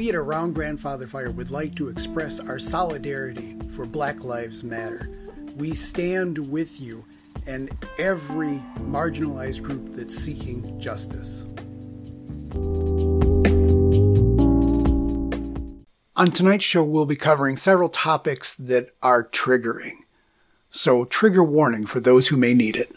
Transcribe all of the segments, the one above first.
We at Around Grandfather Fire would like to express our solidarity for Black Lives Matter. We stand with you and every marginalized group that's seeking justice. On tonight's show, we'll be covering several topics that are triggering. So, trigger warning for those who may need it.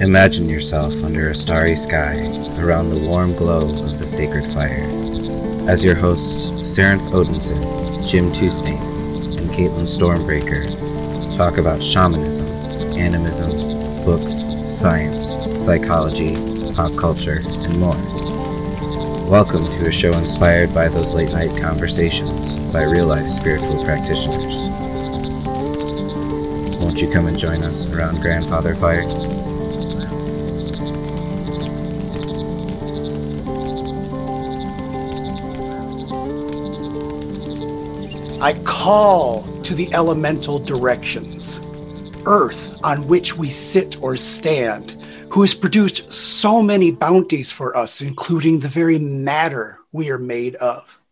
Imagine yourself under a starry sky around the warm glow of the sacred fire. As your hosts, Sarenth Odinson, Jim Two Snakes, and Caitlin Stormbreaker talk about shamanism, animism, books, science, psychology, pop culture, and more. Welcome to a show inspired by those late night conversations by real life spiritual practitioners. Won't you come and join us around Grandfather Fire? I call to the elemental directions, earth on which we sit or stand, who has produced so many bounties for us, including the very matter we are made of.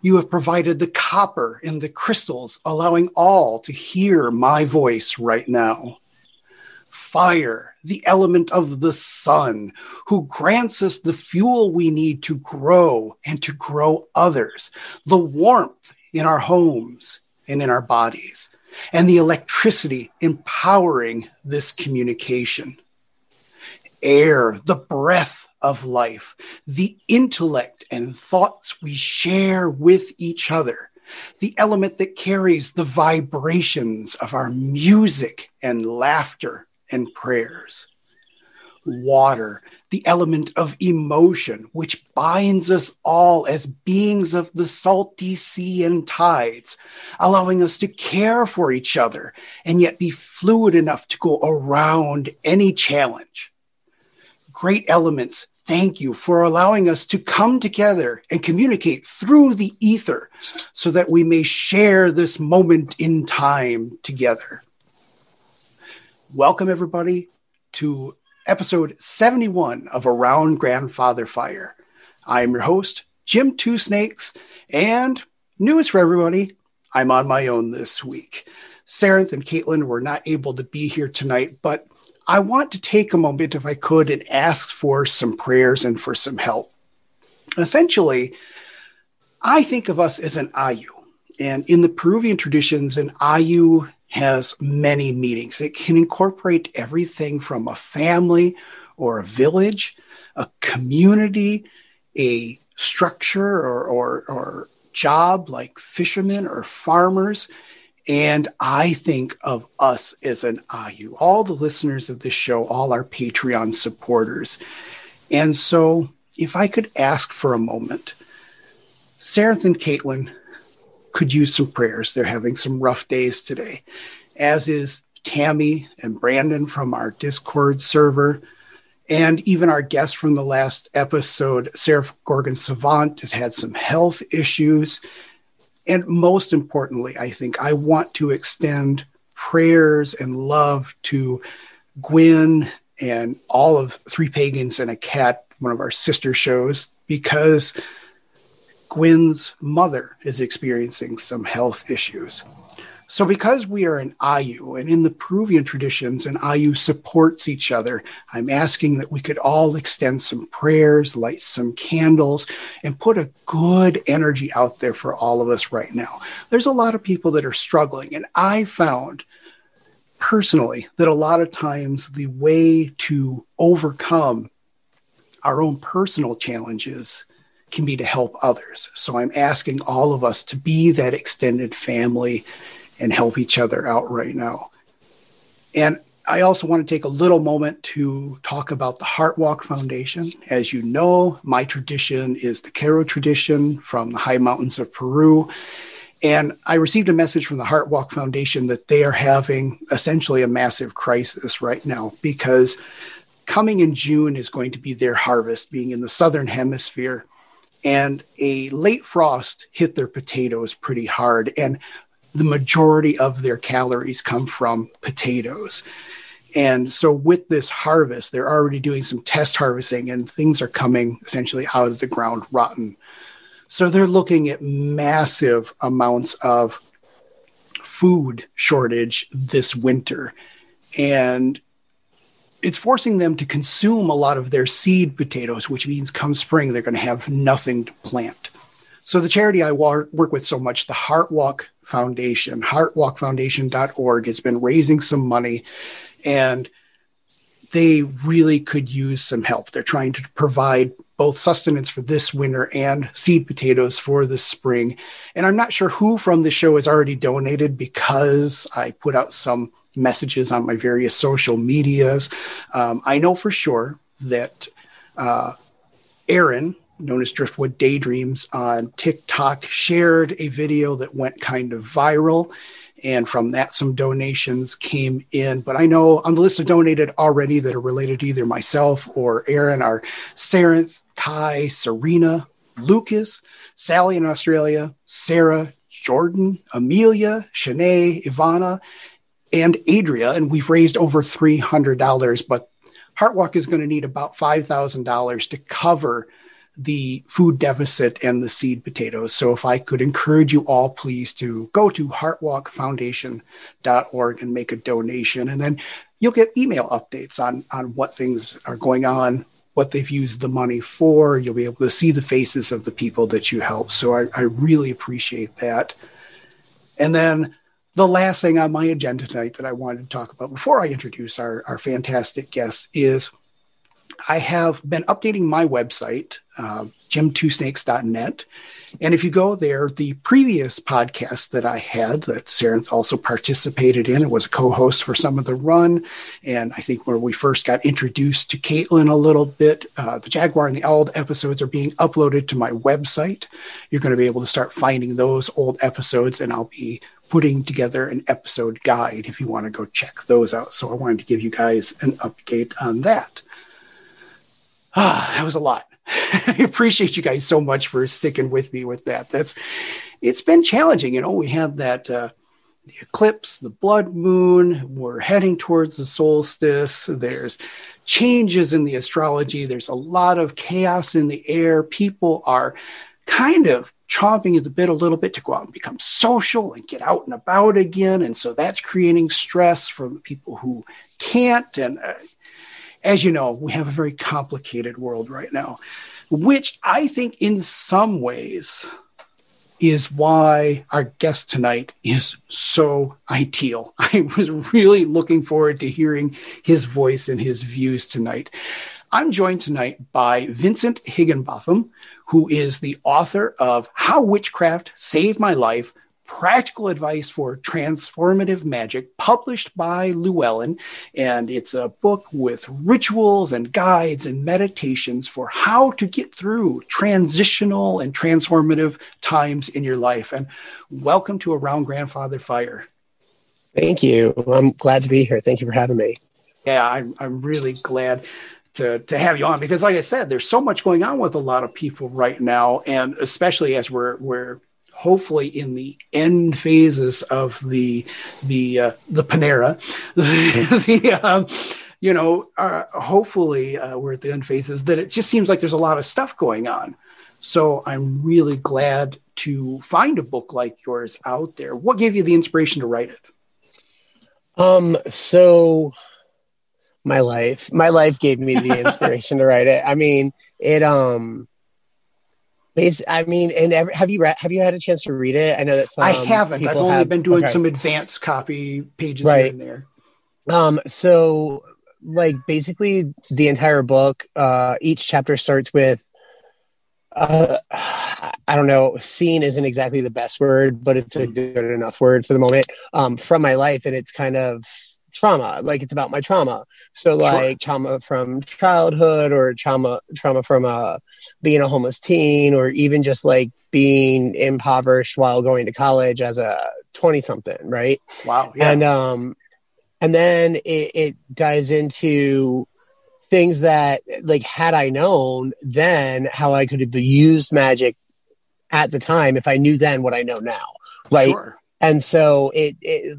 You have provided the copper and the crystals, allowing all to hear my voice right now. Fire, the element of the sun, who grants us the fuel we need to grow and to grow others, the warmth in our homes and in our bodies, and the electricity empowering this communication. Air, the breath of life, the intellect and thoughts we share with each other, the element that carries the vibrations of our music and laughter and prayers. Water, the element of emotion, which binds us all as beings of the salty sea and tides, allowing us to care for each other and yet be fluid enough to go around any challenge. Great elements, thank you for allowing us to come together and communicate through the ether so that we may share this moment in time together. Welcome, everybody, to episode 71 of Around Grandfather Fire. I'm your host, Jim Two Snakes, and news for everybody, I'm on my own this week. Sarenth and Caitlin were not able to be here tonight, but I want to take a moment, if I could, and ask for some prayers and for some help. Essentially, I think of us as an ayllu. And in the Peruvian traditions, an ayllu has many meanings. It can incorporate everything from a family or a village, a community, a structure or, or, or job like fishermen or farmers. And I think of us as an ayllu, all the listeners of this show, all our Patreon supporters. And so, if I could ask for a moment, Sarenth and Caitlin, could use some prayers. They're having some rough days today, as is Tammy and Brandon from our Discord server. And even our guest from the last episode, Sarah Gorgon Savant, has had some health issues. And most importantly, I think I want to extend prayers and love to Gwen and all of Three Pagans and a Cat, one of our sister shows, because Gwen's mother is experiencing some health issues. So, because we are an ayllu, and in the Peruvian traditions, an ayllu supports each other, I'm asking that we could all extend some prayers, light some candles, and put a good energy out there for all of us right now. There's a lot of people that are struggling, and I found personally that a lot of times the way to overcome our own personal challenges can be to help others. So I'm asking all of us to be that extended family and help each other out right now. And I also want to take a little moment to talk about the Heart Walk Foundation. As you know, my tradition is the Q'ero tradition from the high mountains of Peru. And I received a message from the Heart Walk Foundation that they are having essentially a massive crisis right now because coming in June is going to be their harvest, being in the southern hemisphere and a late frost hit their potatoes pretty hard. And the majority of their calories come from potatoes. And so with this harvest, they're already doing some test harvesting and things are coming essentially out of the ground rotten. So they're looking at massive amounts of food shortage this winter. And it's forcing them to consume a lot of their seed potatoes, which means come spring, they're going to have nothing to plant. So the charity I work with so much, the Heartwalk Foundation, heartwalkfoundation.org, has been raising some money and they really could use some help. They're trying to provide both sustenance for this winter and seed potatoes for the spring. And I'm not sure who from the show has already donated because I put out some messages on my various social medias. Um, I know for sure that uh, Aaron, known as Driftwood Daydreams on TikTok, shared a video that went kind of viral. And from that, some donations came in. But I know on the list of donated already that are related to either myself or Aaron are Sarenth, Kai, Serena, Lucas, Sally in Australia, Sarah, Jordan, Amelia, Shanae, Ivana, and Adria. And we've raised over $300, but Heartwalk is going to need about $5,000 to cover the food deficit and the seed potatoes. So if I could encourage you all, please to go to heartwalkfoundation.org and make a donation. And then you'll get email updates on, on what things are going on, what they've used the money for. You'll be able to see the faces of the people that you help. So I, I really appreciate that. And then the last thing on my agenda tonight that I wanted to talk about before I introduce our, our fantastic guests is – I have been updating my website, uh, jim2snakes.net. And if you go there, the previous podcast that I had that Sarenth also participated in, it was a co-host for some of the run. And I think where we first got introduced to Caitlin a little bit, uh, the Jaguar and the Old episodes are being uploaded to my website. You're going to be able to start finding those old episodes and I'll be putting together an episode guide if you want to go check those out. So I wanted to give you guys an update on that. Ah, that was a lot. I appreciate you guys so much for sticking with me with that. That's it's been challenging. You know, we had that uh, the eclipse, the blood moon. We're heading towards the solstice. There's changes in the astrology. There's a lot of chaos in the air. People are kind of chomping at the bit a little bit to go out and become social and get out and about again. And so that's creating stress for people who can't. And uh, as you know, we have a very complicated world right now, which I think in some ways is why our guest tonight is so ideal. I was really looking forward to hearing his voice and his views tonight. I'm joined tonight by Vincent Higginbotham, who is the author of How Witchcraft Saved My Life Practical Advice for Transformative Magic, published by Llewellyn. And it's a book with rituals and guides and meditations for how to get through transitional and transformative times in your life. And welcome to Around Grandfather Fire. Thank you. I'm glad to be here. Thank you for having me. Yeah, I'm, I'm really glad to, to have you on because like I said, there's so much going on with a lot of people right now. And especially as we're, we're hopefully in the end phases of the the uh, the Panera, the, um, you know, uh, hopefully uh, we're at the end phases that it just seems like there's a lot of stuff going on. So I'm really glad to find a book like yours out there. What gave you the inspiration to write it? Um, so my life, my life gave me the inspiration to write it. I mean, it um basically, I mean, and have you read? Have you had a chance to read it? I know that some I haven't. I've only have, been doing okay. some advanced copy pages right. here and there. Um. So, like, basically, the entire book. Uh, each chapter starts with. Uh, I don't know. Scene isn't exactly the best word, but it's a hmm. good enough word for the moment. Um, from my life, and it's kind of trauma like it's about my trauma so like sure. trauma from childhood or trauma trauma from uh being a homeless teen or even just like being impoverished while going to college as a 20 something right wow yeah. and um and then it, it dives into things that like had i known then how i could have used magic at the time if i knew then what i know now right sure and so it, it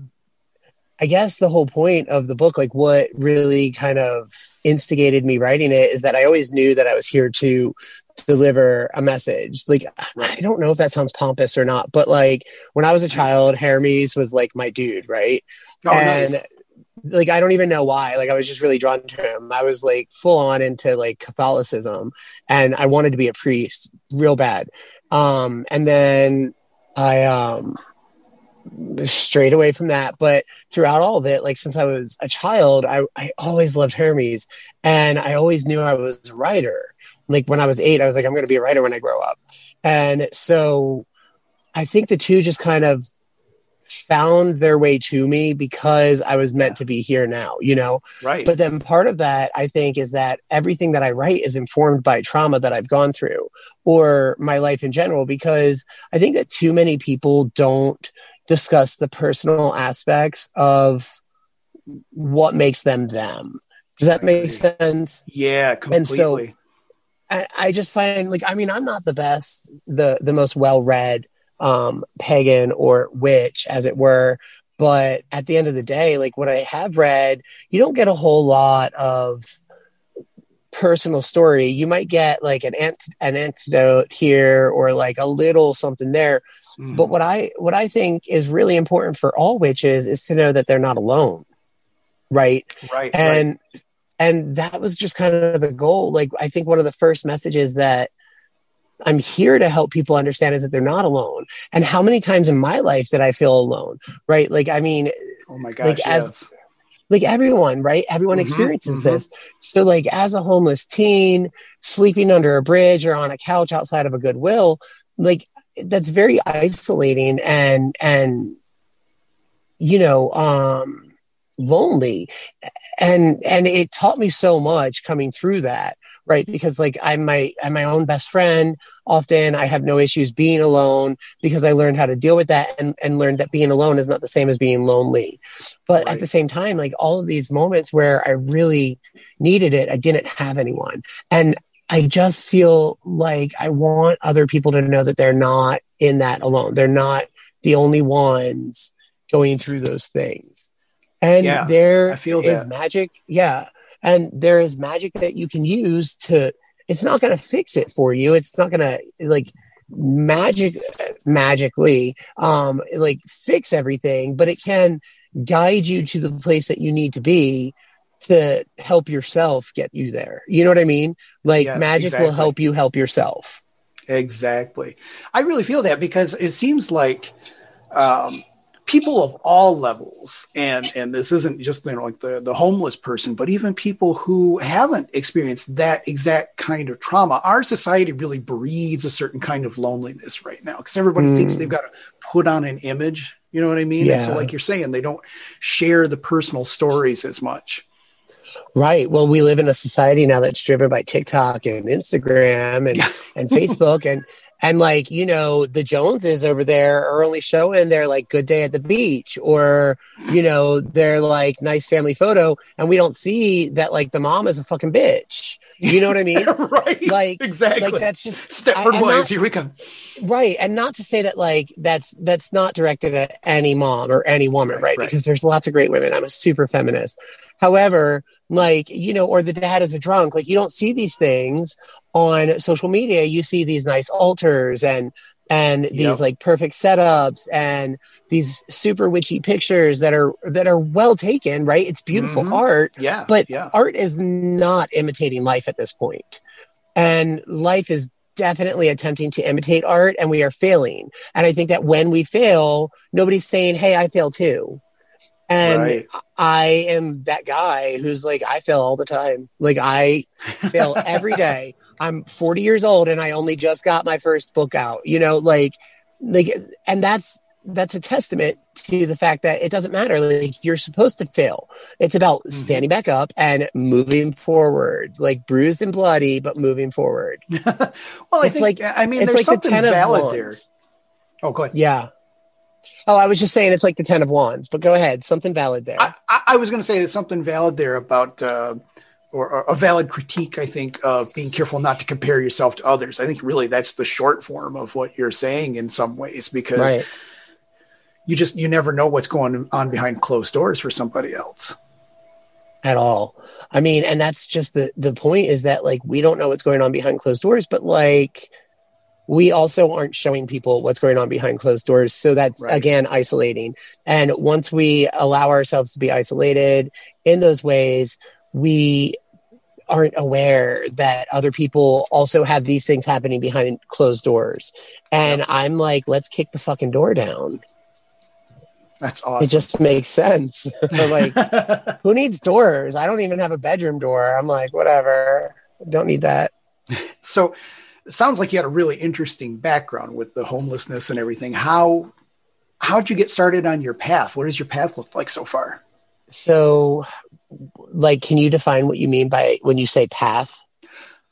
I guess the whole point of the book, like what really kind of instigated me writing it, is that I always knew that I was here to deliver a message. Like, I don't know if that sounds pompous or not, but like when I was a child, Hermes was like my dude, right? Oh, and nice. like, I don't even know why. Like, I was just really drawn to him. I was like full on into like Catholicism and I wanted to be a priest real bad. Um, and then I, um, strayed away from that. But throughout all of it, like since I was a child, I, I always loved Hermes and I always knew I was a writer. Like when I was eight, I was like, I'm going to be a writer when I grow up. And so I think the two just kind of found their way to me because I was meant to be here now, you know? Right. But then part of that, I think, is that everything that I write is informed by trauma that I've gone through or my life in general, because I think that too many people don't discuss the personal aspects of what makes them them. Does that make sense? yeah, completely. And so- I, I just find like I mean I'm not the best the the most well read um pagan or witch as it were but at the end of the day like what I have read you don't get a whole lot of personal story you might get like an ant- an antidote here or like a little something there Mhm. but what I what I think is really important for all witches is to know that they're not alone right right. and and that was just kind of the goal like i think one of the first messages that i'm here to help people understand is that they're not alone and how many times in my life did i feel alone right like i mean oh my gosh. like, as- yes. Like everyone right? Everyone Mhm, experiences mhm. this. So like as a homeless teen sleeping under a bridge or on a couch outside of a goodwill like that's very isolating and and you know um lonely. And and it taught me so much coming through that right? Because like i'm my i'm my own best friend often. I have no issues being alone because i learned how to deal with that and and learned that being alone is not the same as being lonely. But Right. at the same time like all of these moments where i really needed it i didn't have anyone. And i just feel like i want other people to know that they're not in that alone. They're not the only ones going through those things. And Yeah, there I feel is magic. Yeah and there is magic that you can use to it's not going to fix it for you. It's not going to like magic magically um like fix everything but it can guide you to the place that you need to be to help yourself get you there. You know what i mean? Like Yeah, magic will help you help yourself. Exactly. I really feel that because it seems like um, people of all levels, and and this isn't just you know like the the homeless person, but even people who haven't experienced that exact kind of trauma. Our society really breeds a certain kind of loneliness right now because everybody Mm. thinks they've got to put on an image. You know what I mean? And so, like you're saying, they don't share the personal stories as much. Right. Well, we live in a society now that's driven by TikTok and Instagram and, Yeah. and Facebook and and like, you know, the Joneses over there are only showing their like good day at the beach or, you know, their like nice family photo and we don't see that like the mom is a fucking bitch. You know what I mean? right? Like- exactly. like that's just Stepford wives. Here we come. right and not to say that like that's that's not directed at any mom or any woman Right, right, right. because there's lots of great women i'm a super feminist however like you know or the dad is a drunk like you don't see these things on social media you see these nice altars and and these Yep. like perfect setups and these super witchy pictures that are that are well taken right it's beautiful Mhm. art Yeah. but yeah. art is not imitating life at this point and life is definitely attempting to imitate art and we are failing and i think that when we fail nobody's saying hey i fail too and Right. i am that guy who's like i fail all the time like i fail every day i'm 40 years old and i only just got my first book out you know like like and that's that's a testament to the fact that it doesn't matter like you're supposed to fail it's about Mhm. standing back up and moving forward like bruised and bloody but moving forward well, I It's think, like- I mean, it's there's like the something 10 of valid there. wands Oh, go ahead. yeah oh i was just saying it's like the 10 of wands but go ahead something valid there I, I, I was going to say there's something valid there about, uh, or, a valid critique, I think, of being careful not to compare yourself to others. I think really that's the short form of what you're saying in some ways, because right you just you never know what's going on behind closed doors for somebody else at all. I mean, and that's just the the point is that like we don't know what's going on behind closed doors, but like we also aren't showing people what's going on behind closed doors. So that's right. again isolating. And once we allow ourselves to be isolated in those ways, we aren't aware that other people also have these things happening behind closed doors. And yep. I'm like, let's kick the fucking door down. That's awesome. It just makes sense. like, who needs doors? I don't even have a bedroom door. I'm like, whatever. Don't need that. So, it sounds like you had a really interesting background with the homelessness and everything. How how'd you get started on your path? What does your path look like so far? So, like, can you define what you mean by when you say path?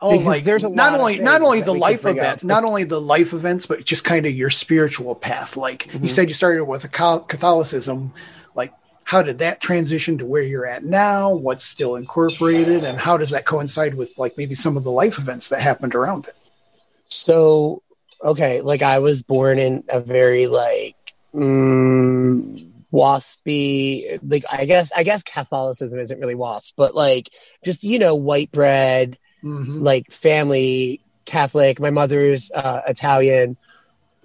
Oh, because like there's a not only not only the life event, not only the life events, but just kind of your spiritual path. Like mm-hmm. you said, you started with Catholicism. Like, how did that transition to where you're at now? What's still incorporated, and how does that coincide with like maybe some of the life events that happened around it? So, okay, like I was born in a very like mm, waspy, like I guess I guess Catholicism isn't really wasp, but like just you know white bread mm-hmm. like family Catholic. My mother's uh, Italian,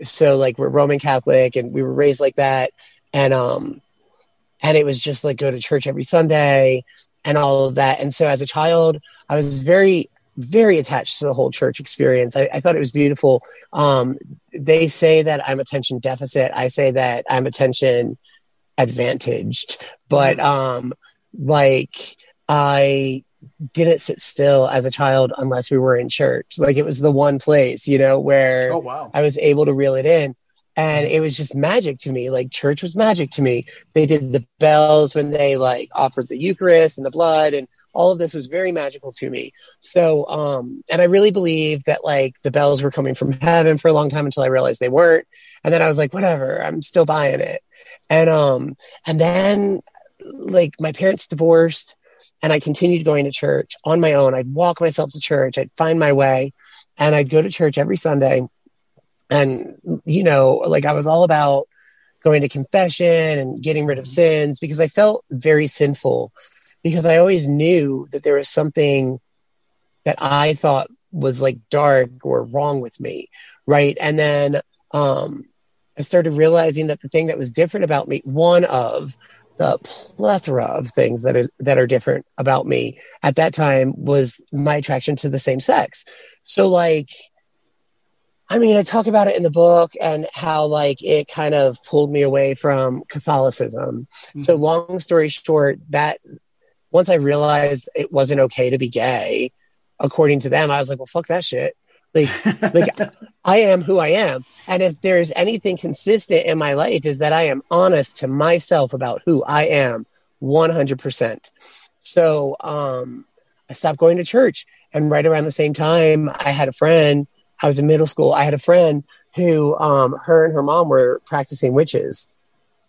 so like we're Roman Catholic, and we were raised like that. And um, and it was just like go to church every Sunday and all of that. And so as a child, I was very very attached to the whole church experience. I, I thought it was beautiful. Um, they say that I'm attention deficit. I say that I'm attention advantaged. But mm-hmm. um, like I didn't sit still as a child unless we were in church. Like it was the one place, you know, where oh, wow. I was able to reel it in. And it was just magic to me. Like church was magic to me. They did the bells when they like offered the Eucharist and the blood and all of this was very magical to me. So, um, and I really believed that like the bells were coming from heaven for a long time until I realized they weren't. And then I was like, whatever, I'm still buying it. And, um, and then like my parents divorced and I continued going to church on my own. I'd walk myself to church, I'd find my way, and I'd go to church every Sunday. And, you know, like I was all about going to confession and getting rid of sins because I felt very sinful because I always knew that there was something that I thought was like dark or wrong with me. Right. And then um, I started realizing that the thing that was different about me, one of the plethora of things that is that are different about me at that time was my attraction to the same sex. So like I mean, I talk about it in the book and how like it kind of pulled me away from Catholicism. Mm-hmm. So long story short, that once I realized it wasn't okay to be gay, according to them, I was like, well, fuck that shit. Like, like I am who I am. And if there's anything consistent in my life is that I am honest to myself about who I am 100%. So, um, I stopped going to church. And right around the same time, I had a friend, I was in middle school. I had a friend who, um, her and her mom were practicing witches.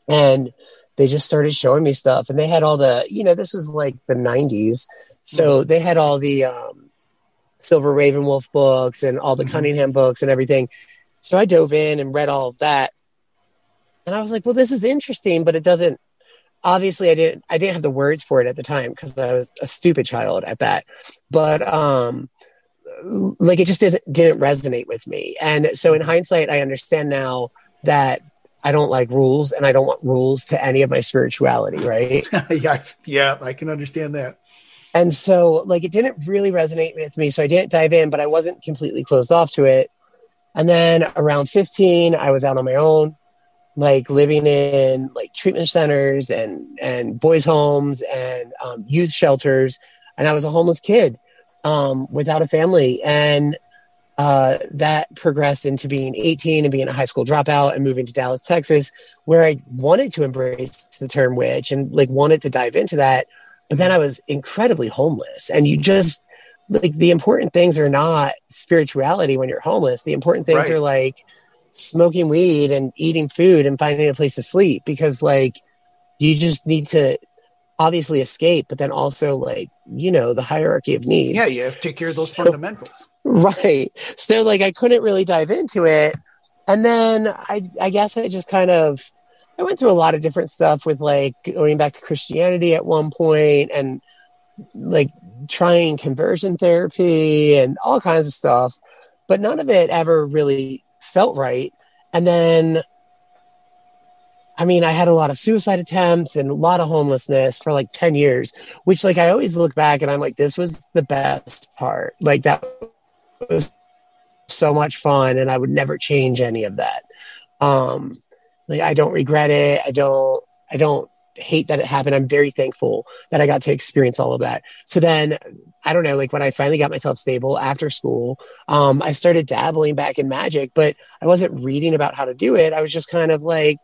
And they just started showing me stuff. And they had all the, you know, this was like the 90s. So mm-hmm. they had all the, um, Silver Ravenwolf books and all the mm-hmm. Cunningham books and everything. So I dove in and read all of that. And I was like, well, this is interesting, but it doesn't obviously I didn't I didn't have the words for it at the time because I was a stupid child at that. But um like it just didn't didn't resonate with me. And so in hindsight, I understand now that I don't like rules and I don't want rules to any of my spirituality, right? yeah, yeah, I can understand that. And so, like, it didn't really resonate with me. So I didn't dive in, but I wasn't completely closed off to it. And then around 15, I was out on my own, like living in like treatment centers and, and boys' homes and um, youth shelters. And I was a homeless kid um, without a family. And uh, that progressed into being 18 and being a high school dropout and moving to Dallas, Texas, where I wanted to embrace the term witch and like wanted to dive into that but then I was incredibly homeless. And you just like the important things are not spirituality when you're homeless. The important things right. are like smoking weed and eating food and finding a place to sleep because like you just need to obviously escape, but then also like, you know, the hierarchy of needs. Yeah, you have to take care of those so, fundamentals. Right. So like I couldn't really dive into it. And then I I guess I just kind of I went through a lot of different stuff with like going back to Christianity at one point and like trying conversion therapy and all kinds of stuff, but none of it ever really felt right. And then, I mean, I had a lot of suicide attempts and a lot of homelessness for like 10 years, which, like, I always look back and I'm like, this was the best part. Like, that was so much fun, and I would never change any of that. Um, like, I don't regret it. I don't, I don't hate that it happened. I'm very thankful that I got to experience all of that. So then I don't know, like when I finally got myself stable after school, um, I started dabbling back in magic, but I wasn't reading about how to do it. I was just kind of like,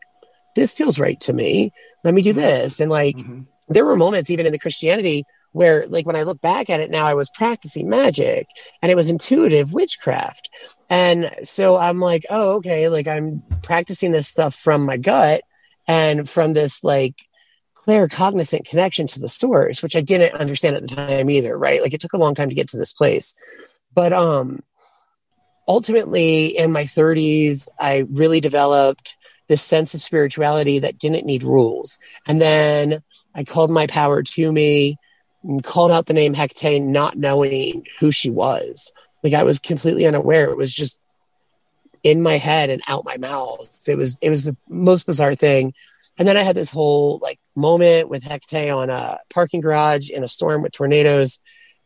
this feels right to me. Let me do this. And like, mm-hmm. there were moments even in the Christianity where like when I look back at it now, I was practicing magic and it was intuitive witchcraft. And so I'm like, oh, okay, like I'm practicing this stuff from my gut and from this like clear cognizant connection to the source, which I didn't understand at the time either, right? Like it took a long time to get to this place. But um ultimately in my 30s, I really developed this sense of spirituality that didn't need rules. And then I called my power to me and called out the name Hecate, not knowing who she was. Like I was completely unaware. It was just in my head and out my mouth. It was it was the most bizarre thing. And then I had this whole like moment with Hecate on a parking garage in a storm with tornadoes.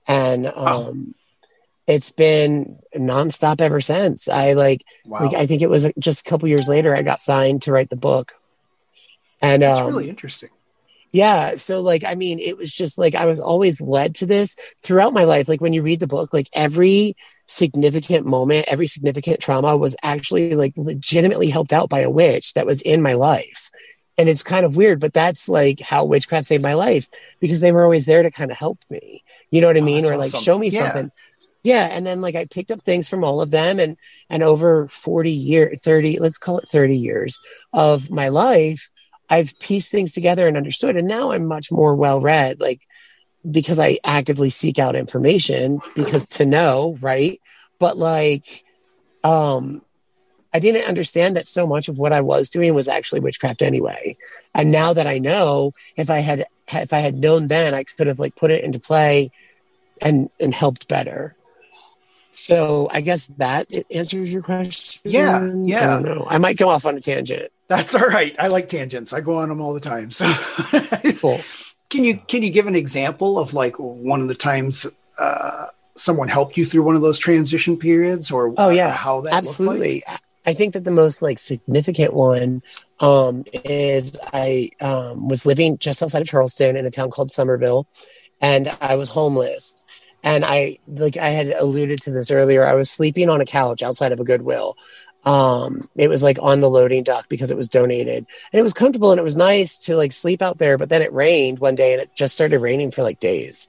And um, wow. It's been nonstop ever since. I like, wow. like, I think it was just a couple years later, I got signed to write the book. And it's um, really interesting. Yeah. So, like, I mean, it was just like I was always led to this throughout my life. Like, when you read the book, like every significant moment, every significant trauma was actually like legitimately helped out by a witch that was in my life and it's kind of weird but that's like how witchcraft saved my life because they were always there to kind of help me you know what i oh, mean or like show me yeah. something yeah and then like i picked up things from all of them and and over 40 years 30 let's call it 30 years of my life i've pieced things together and understood and now i'm much more well read like because i actively seek out information because to know right but like um I didn't understand that so much of what I was doing was actually witchcraft anyway. And now that I know, if I had if I had known then, I could have like put it into play and and helped better. So I guess that answers your question. Yeah, yeah. I don't know. I might go off on a tangent. That's all right. I like tangents. I go on them all the time. So cool. Can you can you give an example of like one of the times uh, someone helped you through one of those transition periods, or oh yeah, how that absolutely. Like? I think that the most like significant one um, is I um, was living just outside of Charleston in a town called Summerville, and I was homeless. And I like I had alluded to this earlier. I was sleeping on a couch outside of a Goodwill. Um, it was like on the loading dock because it was donated, and it was comfortable and it was nice to like sleep out there. But then it rained one day, and it just started raining for like days.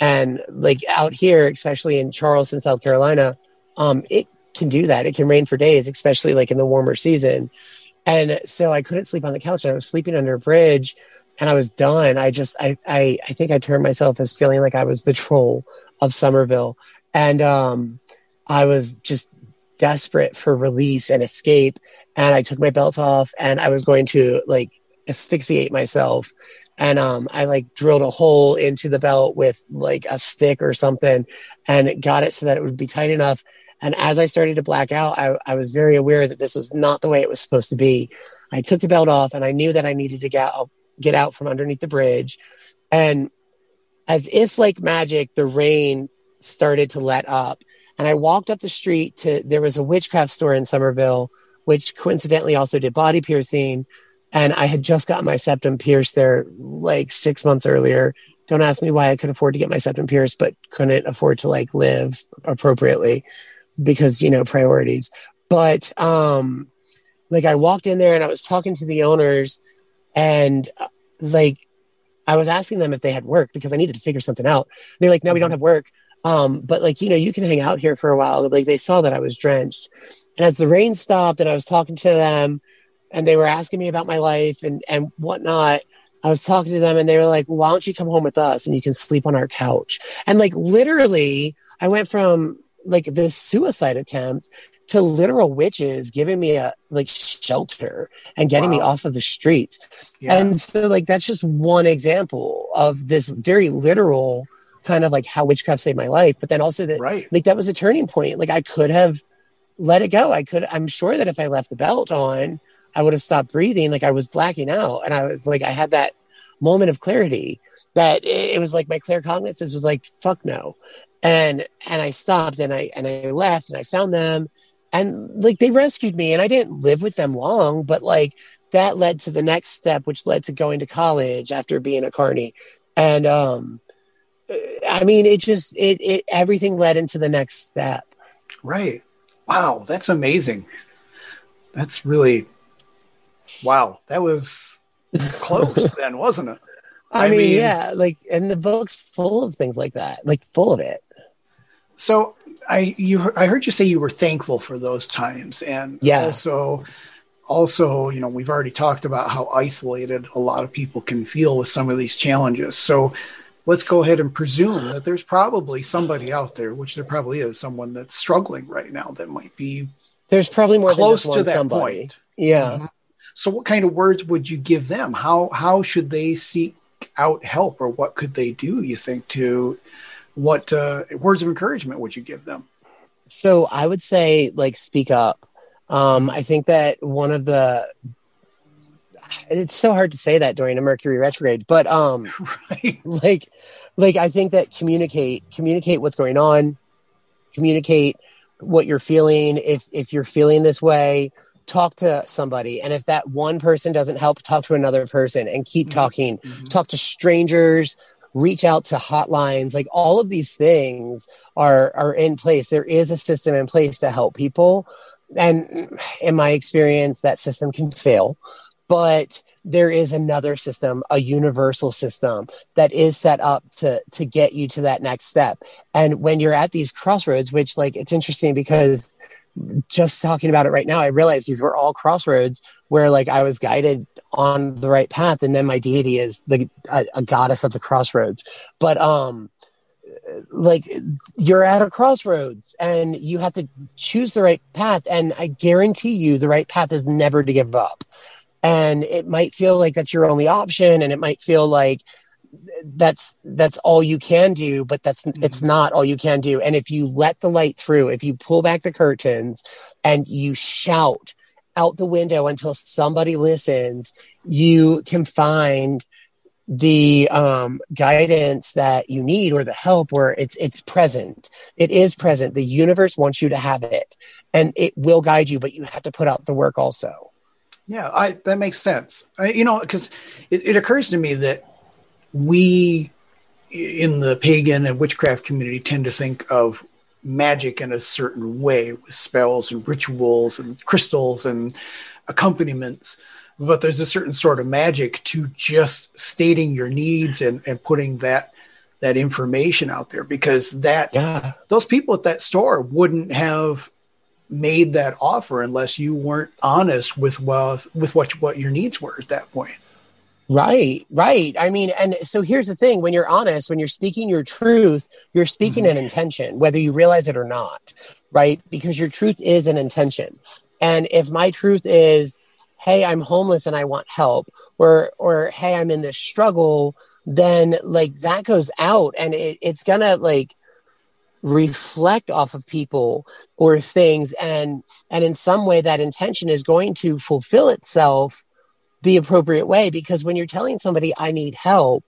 And like out here, especially in Charleston, South Carolina, um, it can do that. It can rain for days, especially like in the warmer season. And so I couldn't sleep on the couch. I was sleeping under a bridge and I was done. I just, I, I, I think I turned myself as feeling like I was the troll of Summerville. And, um, I was just desperate for release and escape. And I took my belt off and I was going to like asphyxiate myself. And, um, I like drilled a hole into the belt with like a stick or something and got it so that it would be tight enough and as I started to black out, I, I, was very aware that this was not the way it was supposed to be. I took the belt off and I knew that I needed to get out, get out from underneath the bridge. And as if like magic, the rain started to let up. And I walked up the street to, there was a witchcraft store in Summerville, which coincidentally also did body piercing. And I had just gotten my septum pierced there like six months earlier. Don't ask me why I could afford to get my septum pierced, but couldn't afford to like live appropriately because you know priorities but um like i walked in there and i was talking to the owners and uh, like i was asking them if they had work because i needed to figure something out they're like no we don't mm-hmm. have work um but like you know you can hang out here for a while like they saw that i was drenched and as the rain stopped and i was talking to them and they were asking me about my life and and whatnot I was talking to them and they were like, why don't you come home with us and you can sleep on our couch? And like literally, I went from like this suicide attempt to literal witches giving me a like shelter and getting me off of the streets. Yeah. And so like that's just one example of this very literal kind of like how witchcraft saved my life. But then also that right. like that was a turning point. Like I could have let it go. I could I'm sure that if I left the belt on, I would have stopped breathing. Like I was blacking out. And I was like, I had that moment of clarity that it, it was like my claircognizance was like, fuck no. And and I stopped and I and I left and I found them and like they rescued me and I didn't live with them long, but like that led to the next step, which led to going to college after being a carney. And um I mean it just it it everything led into the next step. Right. Wow, that's amazing. That's really wow. That was close then, wasn't it? I, I mean, mean- yeah, like and the book's full of things like that, like full of it. So I you I heard you say you were thankful for those times, and Yeah. also also you know we've already talked about how isolated a lot of people can feel with some of these challenges. So let's go ahead and presume that there's probably somebody out there, which there probably is, someone that's struggling right now that might be There's probably more close than to that somebody. point. Yeah. Mhm. So what kind of words would you give them? How how should they seek out help, or what could they do? You think to what uh, words of encouragement would you give them? So I would say like speak up. Um, I think that one of the it's so hard to say that during a Mercury retrograde, but um Right. like like I think that communicate communicate what's going on, communicate what you're feeling. If if you're feeling this way, talk to somebody. And if that one person doesn't help, talk to another person and keep Mhm. talking. Mhm. Talk to strangers, reach out to hotlines. Like all of these things are are in place. There is a system in place to help people. And in my experience, that system can fail. But there is another system, a universal system that is set up to to get you to that next step. And when you're at these crossroads, which like it's interesting because just talking about it right now, I realize these were all crossroads where like I was guided on the right path, and then my deity is the a, a goddess of the crossroads. But um, like you're at a crossroads and you have to choose the right path, and I guarantee you, the right path is never to give up. And it might feel like that's your only option, and it might feel like that's that's all you can do but that's it's not all you can do. And if you let the light through if you pull back the curtains and you shout out the window until somebody listens you can find the um, guidance that you need or the help where it's it's present. It is present. The universe wants you to have it and it will guide you but you have to put out the work also. Yeah, I that makes sense. I, you know, because it, it occurs to me that we in the pagan and witchcraft community tend to think of magic in a certain way with spells and rituals and crystals and accompaniments but there's a certain sort of magic to just stating your needs and, and putting that that information out there because that yeah those people at that store wouldn't have made that offer unless you weren't honest with well with what what your needs were at that point. Right, right. I mean, and so here's the thing when you're honest, when you're speaking your truth, you're speaking an mm-hmm. intention, whether you realize it or not, right? Because your truth is an intention. And if my truth is, hey, I'm homeless and I want help, or or hey, I'm in this struggle, then like that goes out and it, it's gonna like reflect off of people or things and and in some way that intention is going to fulfill itself the appropriate way because when you're telling somebody I need help,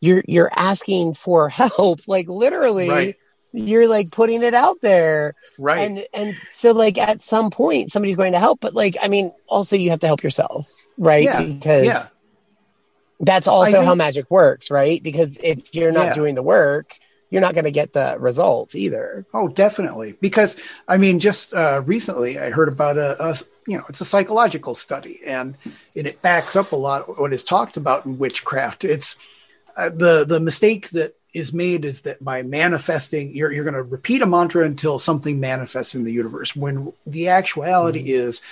you're you're asking for help. Like literally, Right. you're like putting it out there. Right. And and so like at some point somebody's going to help, but like I mean, also you have to help yourself, right? Yeah, Because yeah. that's also I how magic works, right? Because if you're not Yeah. doing the work, you're not going to get the results either. Oh, definitely. Because I mean, just uh, recently I heard about a, a, you know, it's a psychological study, and, and it backs up a lot what is talked about in witchcraft. It's uh, the the mistake that is made is that by manifesting, you're, you're going to repeat a mantra until something manifests in the universe. When the actuality mm-hmm. is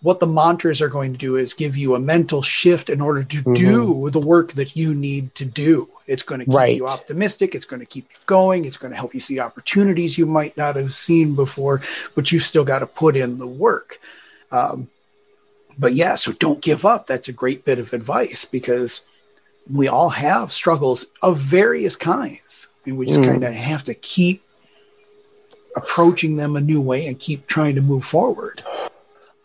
what the mantras are going to do is give you a mental shift in order to mm-hmm. do the work that you need to do. It's going to keep right. you optimistic. It's going to keep you going. It's going to help you see opportunities you might not have seen before, but you've still got to put in the work. Um, but yeah, so don't give up. That's a great bit of advice because we all have struggles of various kinds. And we just mm. kind of have to keep approaching them a new way and keep trying to move forward.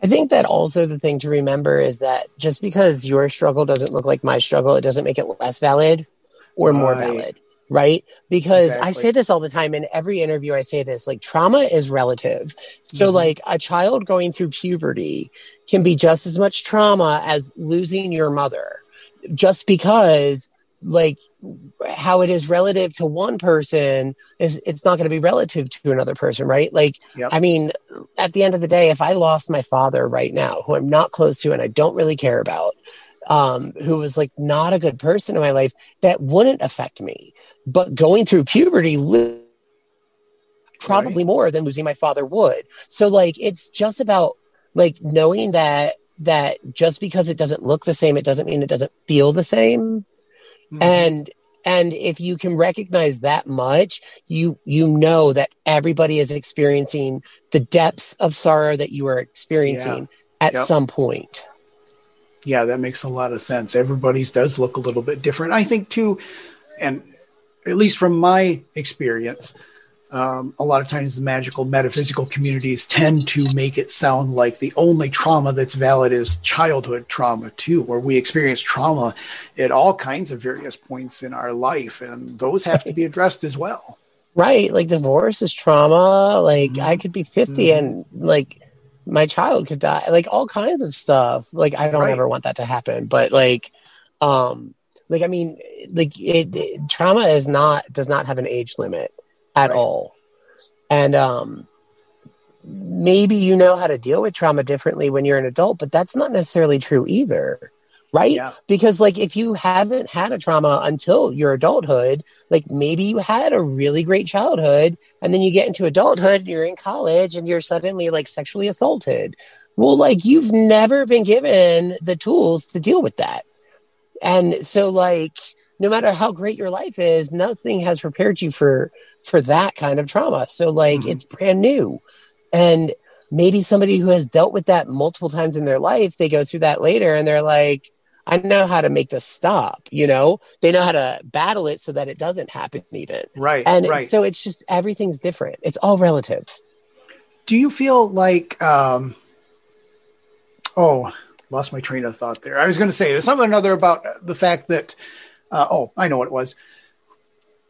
I think that also the thing to remember is that just because your struggle doesn't look like my struggle, it doesn't make it less valid or right. more valid. Right. Because exactly. I say this all the time in every interview, I say this like trauma is relative. So, mm-hmm. like a child going through puberty can be just as much trauma as losing your mother just because like how it is relative to one person is it's not going to be relative to another person right like yep. i mean at the end of the day if i lost my father right now who i'm not close to and i don't really care about um who was like not a good person in my life that wouldn't affect me but going through puberty probably right. more than losing my father would so like it's just about like knowing that that just because it doesn't look the same, it doesn't mean it doesn't feel the same. Mm-hmm. And and if you can recognize that much, you you know that everybody is experiencing the depths of sorrow that you are experiencing yeah. at yep. some point. Yeah, that makes a lot of sense. Everybody's does look a little bit different. I think too, and at least from my experience, um, a lot of times the magical metaphysical communities tend to make it sound like the only trauma that's valid is childhood trauma too where we experience trauma at all kinds of various points in our life and those have to be addressed as well right like divorce is trauma like mm-hmm. i could be 50 mm-hmm. and like my child could die like all kinds of stuff like i don't right. ever want that to happen but like um like i mean like it, it trauma is not does not have an age limit at right. all. And um, maybe you know how to deal with trauma differently when you're an adult, but that's not necessarily true either. Right? Yeah. Because, like, if you haven't had a trauma until your adulthood, like maybe you had a really great childhood, and then you get into adulthood, and you're in college, and you're suddenly like sexually assaulted. Well, like, you've never been given the tools to deal with that. And so, like, no matter how great your life is, nothing has prepared you for for that kind of trauma. So like mm-hmm. it's brand new. And maybe somebody who has dealt with that multiple times in their life, they go through that later and they're like, I know how to make this stop, you know? They know how to battle it so that it doesn't happen even. Right. And right. so it's just everything's different. It's all relative. Do you feel like um oh, lost my train of thought there. I was going to say there's something or another about the fact that uh, oh, I know what it was.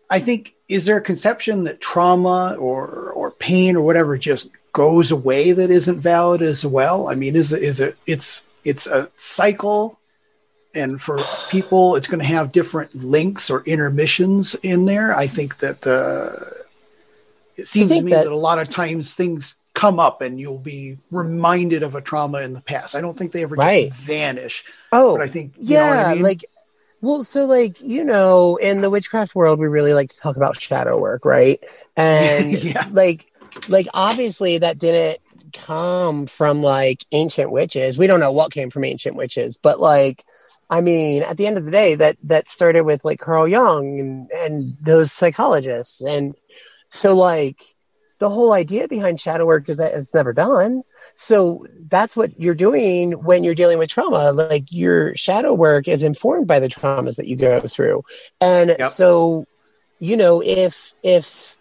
I think is there a conception that trauma or or pain or whatever just goes away that isn't valid as well? I mean, is it is it it's it's a cycle and for people it's going to have different links or intermissions in there i think that uh, it seems to me that, that, a lot of times things come up and you'll be reminded of a trauma in the past i don't think they ever right. just vanish oh i think yeah I mean? like well, so like, you know, in the witchcraft world, we really like to talk about shadow work, right? And yeah. like like obviously that didn't come from like ancient witches. We don't know what came from ancient witches, but like I mean, at the end of the day, that that started with like Carl Jung and, and those psychologists. And so like the whole idea behind shadow work is that it's never done. So that's what you're doing when you're dealing with trauma. Like your shadow work is informed by the traumas that you go through. And yep. so, you know, if, if,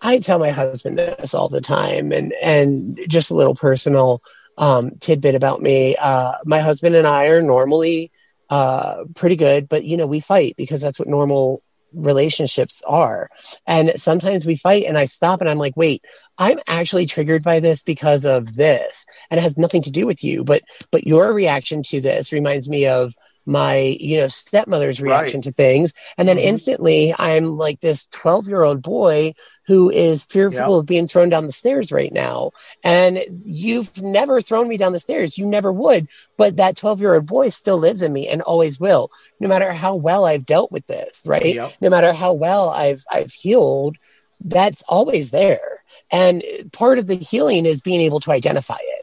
I tell my husband this all the time and and just a little personal um, tidbit about me. Uh, my husband and I are normally uh, pretty good, but you know we fight because that's what normal relationships are. And sometimes we fight and I stop and I'm like, wait, I'm actually triggered by this because of this. And it has nothing to do with you. But but your reaction to this reminds me of my you know stepmother's reaction Right. to things and then Mhm. instantly i'm like this 12 year old boy who is fearful Yeah. of being thrown down the stairs right now and you've never thrown me down the stairs you never would but that 12 year old boy still lives in me and always will no matter how well i've dealt with this right Yep. no matter how well i've i've healed that's always there and part of the healing is being able to identify it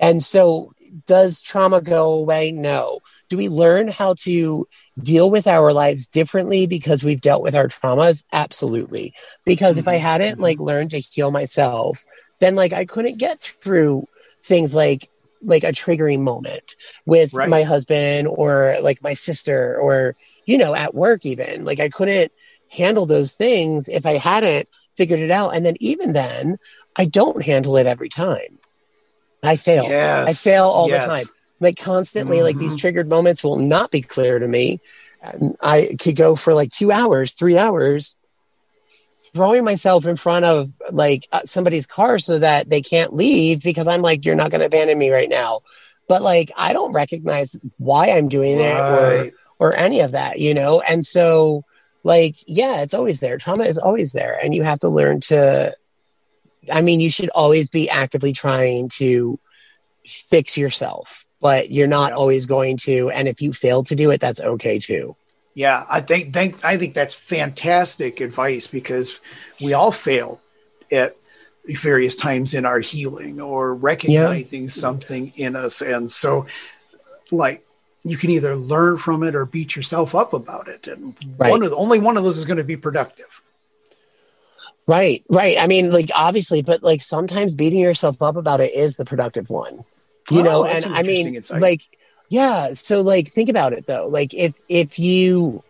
and so does trauma go away? No. Do we learn how to deal with our lives differently because we've dealt with our traumas? Absolutely. Because if i Mhm, hadn't like learned to heal myself then like i couldn't get through things like like a triggering moment with Right. my husband or like my sister or you know at work even. Like i couldn't handle those things if i hadn't figured it out. And then even then i don't handle it every time i fail Yes. I fail all Yes. the time. Like constantly, like these Mhm. triggered moments will not be clear to me. And I could go for like two hours, three hours, throwing myself in front of like uh, somebody's car so that they can't leave because I'm like, you're not going to abandon me right now. But like, I don't recognize why I'm doing it or or any of that, you know? And so, like, yeah, it's always there. Trauma is always there. And you have to learn to, I mean, you should always be actively trying to fix yourself, but you're not Yeah. always going to. And if you fail to do it, that's okay too. Yeah, I think, think I think that's fantastic advice because we all fail at various times in our healing or recognizing something in us, and so like you can either learn from it or beat yourself up about it, and Right. one of the, only one of those is going to be productive. Right, right. I mean, like, obviously, but like sometimes beating yourself up about it is the productive one. You Oh, know, and an I mean, insight. like, yeah. So, like, think about it though. Like, if if you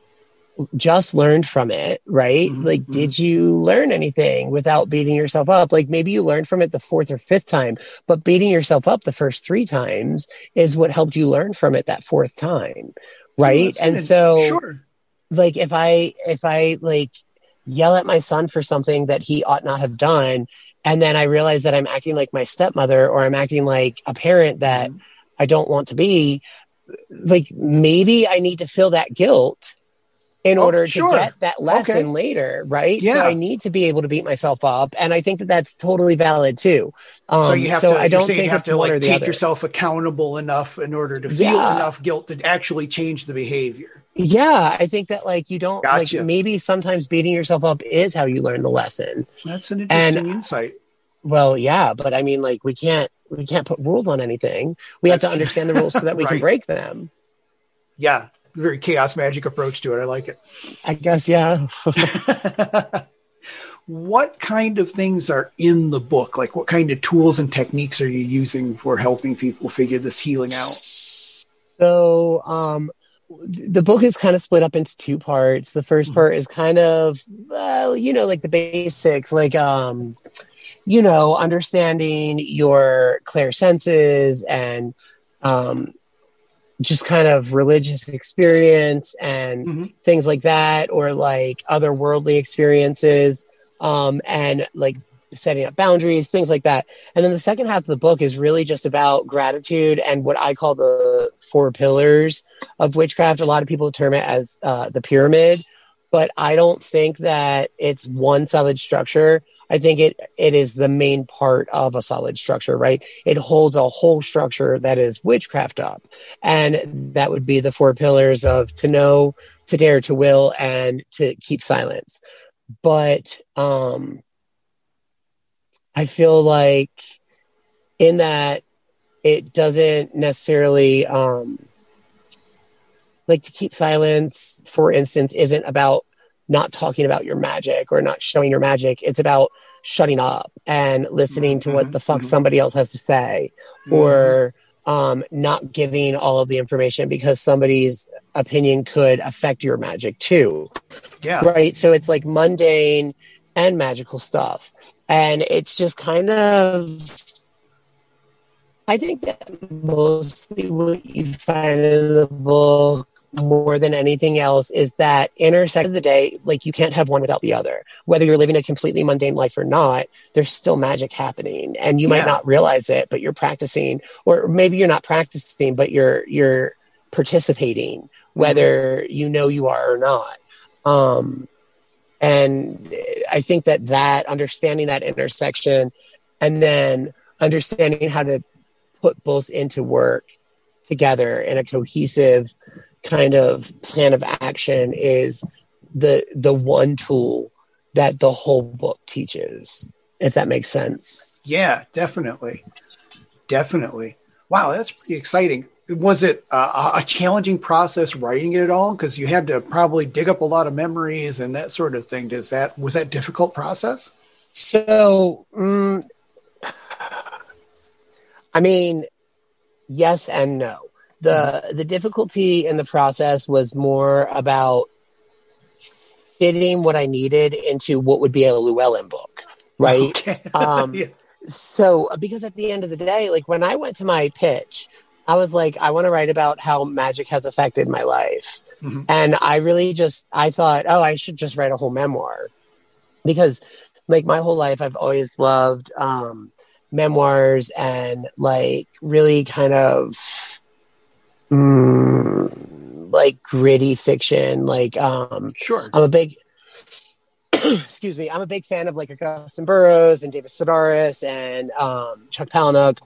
just learned from it, right? Mhm, Like, mhm. did you learn anything without beating yourself up? Like, maybe you learned from it the fourth or fifth time, but beating yourself up the first three times is what helped you learn from it that fourth time, right? And so, sure, like if i if i like yell at my son for something that he ought not have done and then i realize that i'm acting like my stepmother or i'm acting like a parent that Mhm. i don't want to be like maybe i need to feel that guilt in Oh, order sure. to get that lesson Okay. later right Yeah. so i need to be able to beat myself up and i think that that's totally valid too um, so you have so to. i don't think you have it's to one or like the take other yourself accountable enough in order to feel Yeah. enough guilt to actually change the behavior. Yeah i think that like you don't Gotcha. like maybe sometimes beating yourself up is how you learn the lesson That's an And- interesting insight. Well, yeah, but I mean, like, we can't we can't put rules on anything. We have to understand the rules so that we can break them. Yeah, very chaos magic approach to it. I like it. I guess, yeah. what kind of things are in the book? Like, what kind of tools and techniques are you using for helping people figure this healing out? So, um, the book is kind of split up into two parts. The first Mhm. part is kind of, well, you know, like the basics, like, um, you know, understanding your clear senses and, um, just kind of religious experience and Mhm. things like that, or like otherworldly experiences, um, and like setting up boundaries, things like that. And then the second half of the book is really just about gratitude and what I call the four pillars of witchcraft. A lot of people term it as uh, the pyramid, but I don't think that it's one solid structure. I think it it is the main part of a solid structure, right? It holds a whole structure that is witchcraft up, and that would be the four pillars of to know, to dare, to will, and to keep silence. But um, I feel like in that it doesn't necessarily um like to keep silence for instance isn't about not talking about your magic or not showing your magic. It's about shutting up and listening to what Mhm, the fuck mhm. somebody else has to say or um not giving all of the information because somebody's opinion could affect your magic too. Yeah, right? So it's like mundane and magical stuff and it's just kind of i think that mostly what you find in the book more than anything else is that intersect of the day like you can't have one without the other whether you're living a completely mundane life or not there's still magic happening and you Yeah. might not realize it but you're practicing or maybe you're not practicing but you're you're participating, whether you know you are or not. Um, and I think that that understanding that intersection and then understanding how to put both into work together in a cohesive kind of plan of action is the the one tool that the whole book teaches if that makes sense. Yeah definitely. Definitely. Wow that's pretty exciting was it uh, a challenging process writing it at all because you had to probably dig up a lot of memories and that sort of thing does that was that difficult process so um, i mean yes and no the mm-hmm. the difficulty in the process was more about fitting what i needed into what would be a llewellyn book right okay. um, yeah. so because at the end of the day like when i went to my pitch I was like, I want to write about how magic has affected my life. Mm-hmm. And I really just, I thought, oh, I should just write a whole memoir because, like, my whole life, I've always loved um, memoirs and, like, really kind of mm, like gritty fiction. Like, um, sure. I'm a big, excuse me, I'm a big fan of like Augusten Burroughs and David Sedaris and um, Chuck Palahniuk.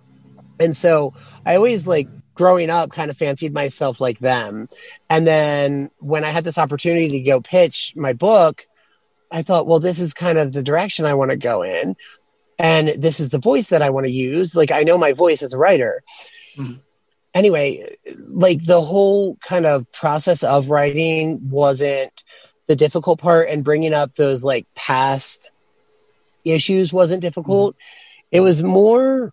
And so I always like growing up kind of fancied myself like them. And then when I had this opportunity to go pitch my book, I thought, well, this is kind of the direction I want to go in. And this is the voice that I want to use. Like I know my voice as a writer. Mm-hmm. Anyway, like the whole kind of process of writing wasn't the difficult part and bringing up those like past issues wasn't difficult. Mm-hmm. It was more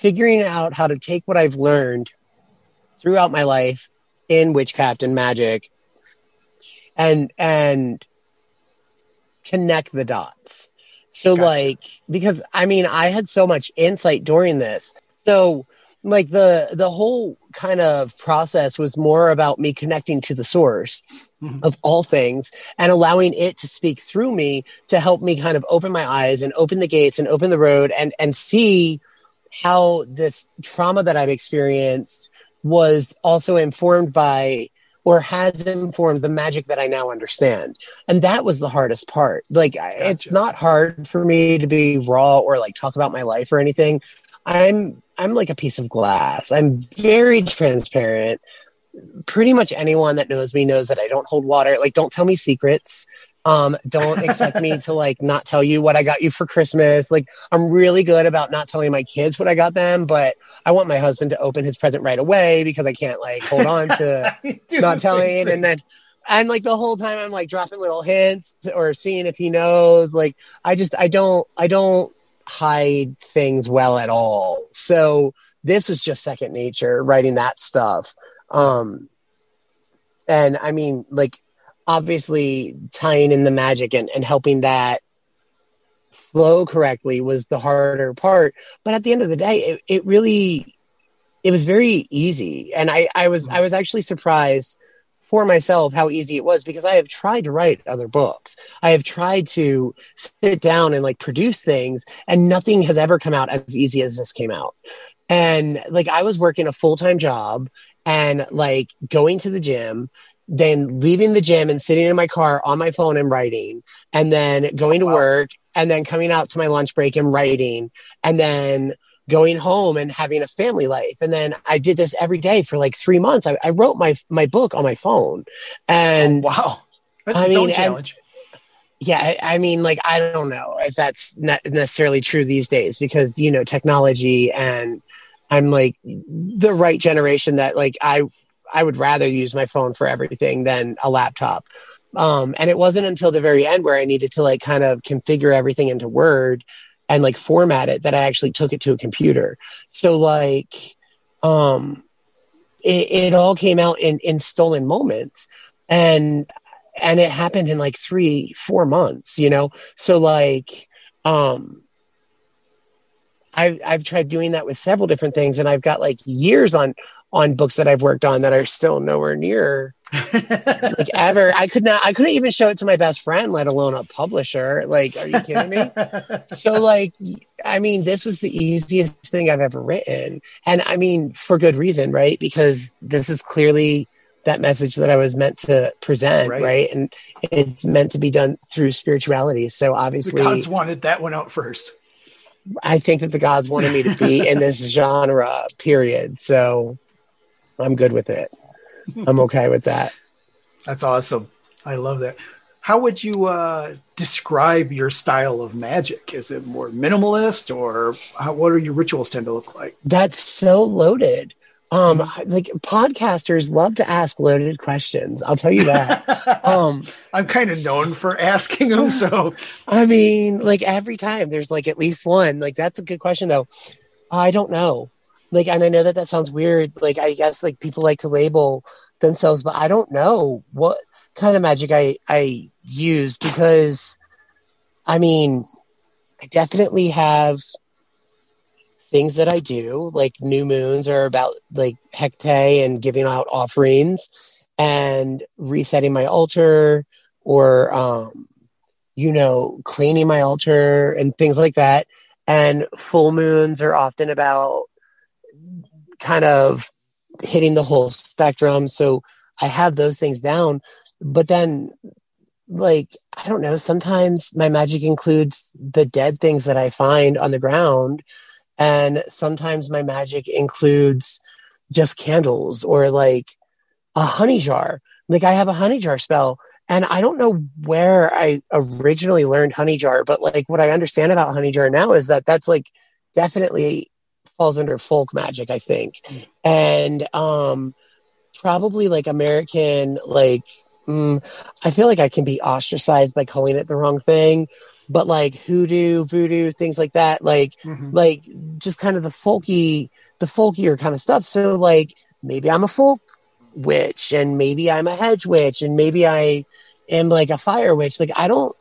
figuring out how to take what I've learned throughout my life in witchcraft and magic and and connect the dots. So gotcha. like because I mean I had so much insight during this. So like the the whole kind of process was more about me connecting to the source mm-hmm. of all things and allowing it to speak through me to help me kind of open my eyes and open the gates and open the road and and see how this trauma that I've experienced was also informed by or has informed the magic that I now understand. And that was the hardest part. Like gotcha. it's not hard for me to be raw or like talk about my life or anything. I'm I'm like a piece of glass. I'm very transparent. Pretty much anyone that knows me knows that I don't hold water. Like don't tell me secrets. Um, don't expect me to like not tell you what I got you for Christmas. Like I'm really good about not telling my kids what I got them, but I want my husband to open his present right away because I can't like hold on to not telling. And then and like the whole time I'm like dropping little hints to, or seeing if he knows. Like I just I don't I don't hide things well at all. So this was just second nature writing that stuff. Um and I mean like obviously tying in the magic and, and helping that flow correctly was the harder part. But at the end of the day, it, it really it was very easy. And I, I was mm-hmm. I was actually surprised for myself how easy it was because I have tried to write other books. I have tried to sit down and like produce things and nothing has ever come out as easy as this came out. And like I was working a full-time job and like going to the gym, then leaving the gym and sitting in my car on my phone and writing, and then going to wow. work, and then coming out to my lunch break and writing, and then going home and having a family life. And then I did this every day for like three months. I, I wrote my my book on my phone, and oh, wow, that's I mean, challenge. yeah, I, I mean, like I don't know if that's not necessarily true these days because you know technology and I'm like the right generation that like I I would rather use my phone for everything than a laptop. Um, and it wasn't until the very end where I needed to like kind of configure everything into Word and like format it that I actually took it to a computer. So like, um, it, it all came out in, in stolen moments and, and it happened in like three, four months, you know? So like, um, I've, I've tried doing that with several different things and I've got like years on on books that I've worked on that are still nowhere near like ever. I could not I couldn't even show it to my best friend, let alone a publisher. Like, are you kidding me? so like I mean, this was the easiest thing I've ever written. And I mean, for good reason, right? Because this is clearly that message that I was meant to present, right? right? And it's meant to be done through spirituality. So obviously, the gods wanted that one out first. I think that the gods wanted me to be in this genre, period. So I'm good with it. I'm okay with that. That's awesome. I love that. How would you uh, describe your style of magic? Is it more minimalist, or how, what are your rituals tend to look like? That's so loaded. Um, like podcasters love to ask loaded questions. I'll tell you that. um, I'm kind of known for asking them. So, I mean, like every time there's like at least one. Like that's a good question though. I don't know. Like, and I know that that sounds weird. Like, I guess like people like to label themselves, but I don't know what kind of magic I I use because, I mean, I definitely have things that I do, like new moons are about like hecate and giving out offerings and resetting my altar or um you know cleaning my altar and things like that and full moons are often about kind of hitting the whole spectrum so i have those things down but then like i don't know sometimes my magic includes the dead things that i find on the ground and sometimes my magic includes just candles or like a honey jar. Like I have a honey jar spell and I don't know where I originally learned honey jar, but like what I understand about honey jar now is that that's like definitely falls under folk magic, I think. Mm. And um probably like American like mm, I feel like I can be ostracized by calling it the wrong thing, but like hoodoo, voodoo, things like that, like mm-hmm. like just kind of the folky, the folkier kind of stuff. So like maybe I'm a folk witch and maybe I'm a hedge witch and maybe I am like a fire witch. Like I don't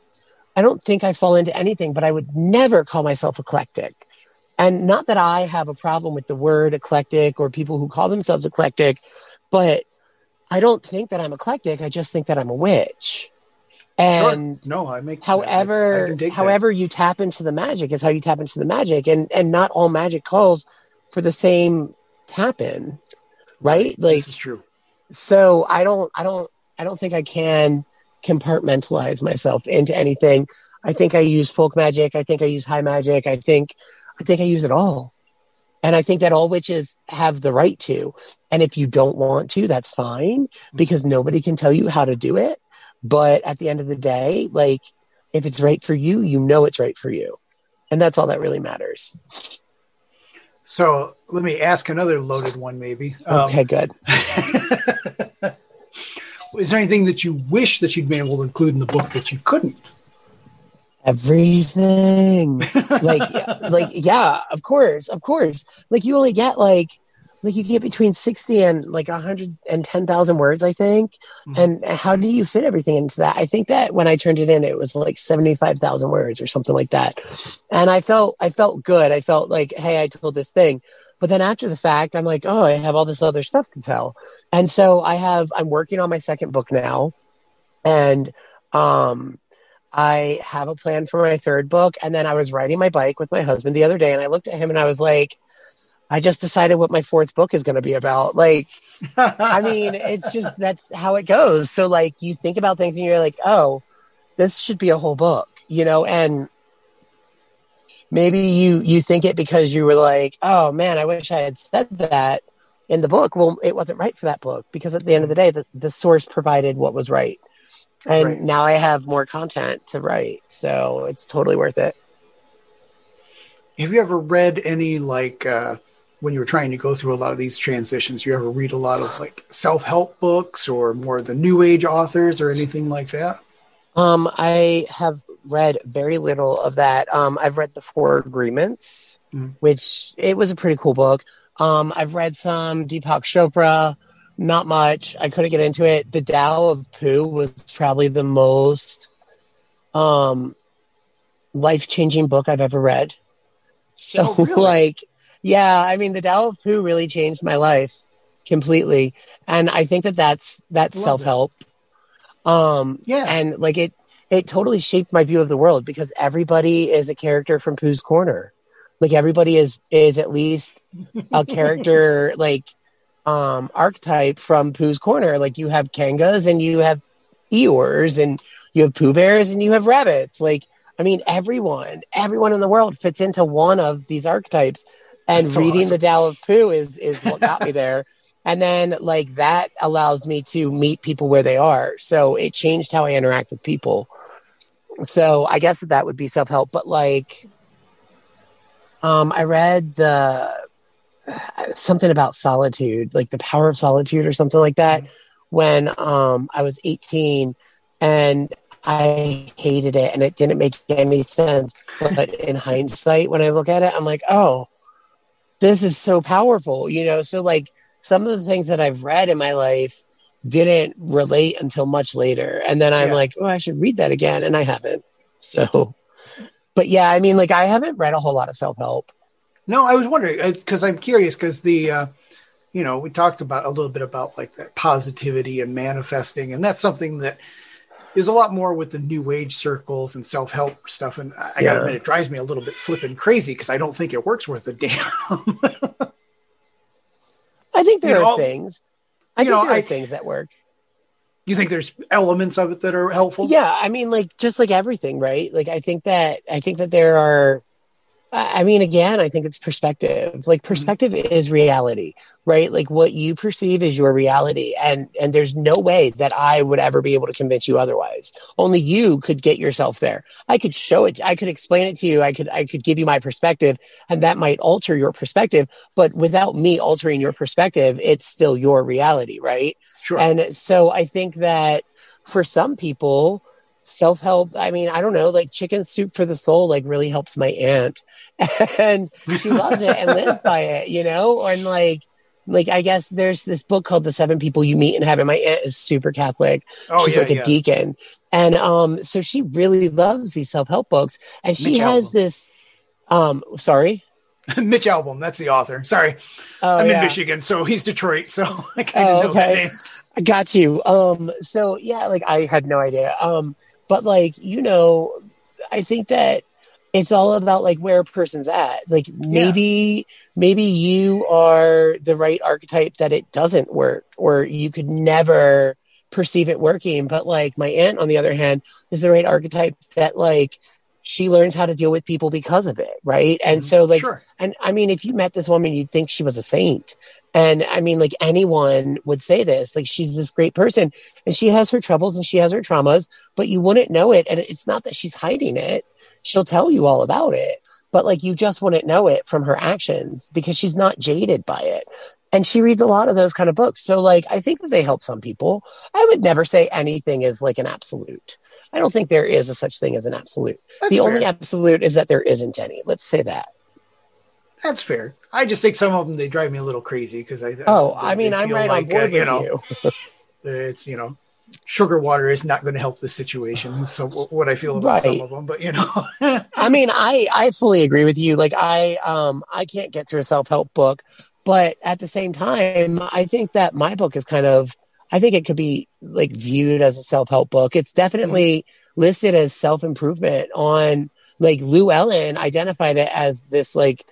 I don't think I fall into anything, but I would never call myself eclectic. And not that I have a problem with the word eclectic or people who call themselves eclectic, but I don't think that I'm eclectic. I just think that I'm a witch. And sure. no, I make however I, I however that. you tap into the magic is how you tap into the magic, and and not all magic calls for the same tap in, right? Like this is true. So I don't I don't I don't think I can compartmentalize myself into anything. I think I use folk magic. I think I use high magic. I think I think I use it all. And I think that all witches have the right to. And if you don't want to, that's fine because nobody can tell you how to do it. But at the end of the day, like if it's right for you, you know it's right for you. And that's all that really matters. So let me ask another loaded one, maybe. Okay, um, good. is there anything that you wish that you'd been able to include in the book that you couldn't? Everything. like, like, yeah, of course, of course. Like, you only get like like you get between 60 and like 110,000 words, I think. Mm-hmm. And how do you fit everything into that? I think that when I turned it in, it was like 75,000 words or something like that. And I felt, I felt good. I felt like, Hey, I told this thing. But then after the fact, I'm like, oh, I have all this other stuff to tell. And so I have, I'm working on my second book now. And, um, I have a plan for my third book. And then I was riding my bike with my husband the other day and I looked at him and I was like, I just decided what my fourth book is going to be about. Like, I mean, it's just that's how it goes. So, like, you think about things and you're like, oh, this should be a whole book, you know, and maybe you you think it because you were like, oh man, I wish I had said that in the book. Well, it wasn't right for that book because at the end of the day, the, the source provided what was right. And right. now I have more content to write. So it's totally worth it. Have you ever read any like uh when you were trying to go through a lot of these transitions, you ever read a lot of like self help books or more the new age authors or anything like that? Um, I have read very little of that. Um, I've read the Four Agreements, mm. which it was a pretty cool book. Um, I've read some Deepak Chopra, not much. I couldn't get into it. The Tao of Pooh was probably the most um, life changing book I've ever read. So, oh, really? like, yeah, I mean, the Tao of Pooh really changed my life completely. And I think that that's that's self help. Um, Yeah. and like it it totally shaped my view of the world because everybody is a character from Pooh's Corner. Like everybody is is at least a character like um archetype from Pooh's Corner. Like you have Kangas and you have Eeyores and you have Pooh Bears and you have rabbits. Like I mean, everyone, everyone in the world fits into one of these archetypes. And so reading awesome. the Tao of Pooh is is what got me there. And then like that allows me to meet people where they are. So it changed how I interact with people. So I guess that, that would be self help. But like, um, I read the something about solitude, like the power of solitude or something like that, when um I was 18 and I hated it and it didn't make any sense. But in hindsight, when I look at it, I'm like, oh, this is so powerful, you know? So, like, some of the things that I've read in my life didn't relate until much later. And then I'm Yeah. like, oh, I should read that again. And I haven't. So, but yeah, I mean, like, I haven't read a whole lot of self help. No, I was wondering because I'm curious because the, uh, you know, we talked about a little bit about like that positivity and manifesting, and that's something that is a lot more with the new age circles and self help stuff. And I, I gotta admit, it drives me a little bit flipping crazy because I don't think it works worth a damn. I think there You are know, things. I think know, there are I- things that work. you think there's elements of it that are helpful? Yeah, I mean, like just like everything, right? Like I think that I think that there are. I mean, again, I think it's perspective. Like mm-hmm. perspective is reality, right? Like what you perceive is your reality, and and there's no way that I would ever be able to convince you otherwise. Only you could get yourself there. I could show it. I could explain it to you. I could I could give you my perspective, and that might alter your perspective. But without me altering your perspective, it's still your reality, right? Sure. And so I think that for some people, self help, I mean, I don't know, like chicken soup for the soul, like really helps my aunt. And she loves it and lives by it, you know? And like, like I guess there's this book called The Seven People You Meet in Heaven. My aunt is super Catholic. oh, She's yeah, like a yeah. deacon. And um, so she really loves these self-help books. And she Mitch has Albom. this um sorry. Mitch Albom, that's the author. Sorry, Oh, I'm in. Michigan, so he's Detroit, so I kind of Oh, know that okay. name. I got you. Um, so yeah, like I had no idea. Um, but like, you know, I think that it's all about like where a person's at. Like maybe, maybe you are the right archetype that it doesn't work, or you could never perceive it working. But like my aunt, on the other hand, is the right archetype that like she learns how to deal with people because of it, right? And mm-hmm. so like sure. and I mean, if you met this woman, you'd think she was a saint. And I mean, like anyone would say this, like she's this great person and she has her troubles and she has her traumas, but you wouldn't know it. And it's not that she's hiding it. She'll tell you all about it, but like you just wouldn't know it from her actions because she's not jaded by it. And she reads a lot of those kind of books. So like, I think that they help some people. I would never say anything is like an absolute. I don't think there is a such thing as an absolute. That's the fair. only absolute is that there isn't any. Let's say that. That's fair. I just think some of them they drive me a little crazy because I. Oh, they- I mean, I'm right on like, board uh, with you. Know, you. It's you know, sugar water is not going to help the situation. So what I feel about some of them, but you know, I mean, I I fully agree with you. Like I um I can't get through a self help book, but at the same time, I think that my book is kind of I think it could be like viewed as a self help book. It's definitely listed as self improvement on like Llewellyn identified it as this like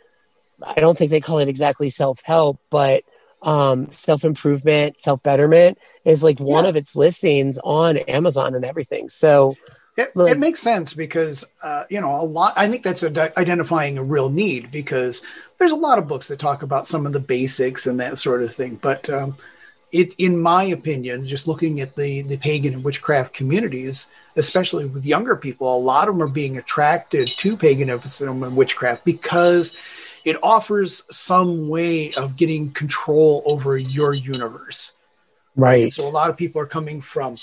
I don't think they call it exactly self help, but um self improvement, self betterment is like one Yeah. of its listings on Amazon and everything. So It, Like- it makes sense because uh, you know a lot. I think that's identifying a real need because there's a lot of books that talk about some of the basics and that sort of thing. But um, it, in my opinion, just looking at the the pagan and witchcraft communities, especially with younger people, a lot of them are being attracted to paganism and witchcraft because it offers some way of getting control over your universe. right. So a lot of people are coming from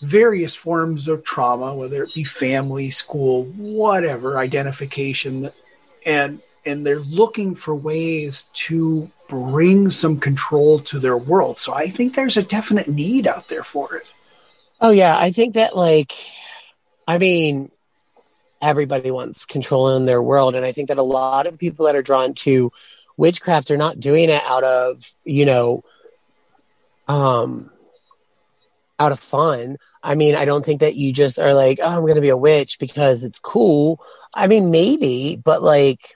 various forms of trauma, whether it be family, school, whatever, identification, and and they're looking for ways to bring some control to their world. So I think there's a definite need out there for it. Oh yeah, I think that like I mean everybody wants control in their world. And I think that a lot of people that are drawn to witchcraft are not doing it out of you know um out of fun. I mean i don't think that you just are like oh i'm gonna be a witch because it's cool. I mean maybe but like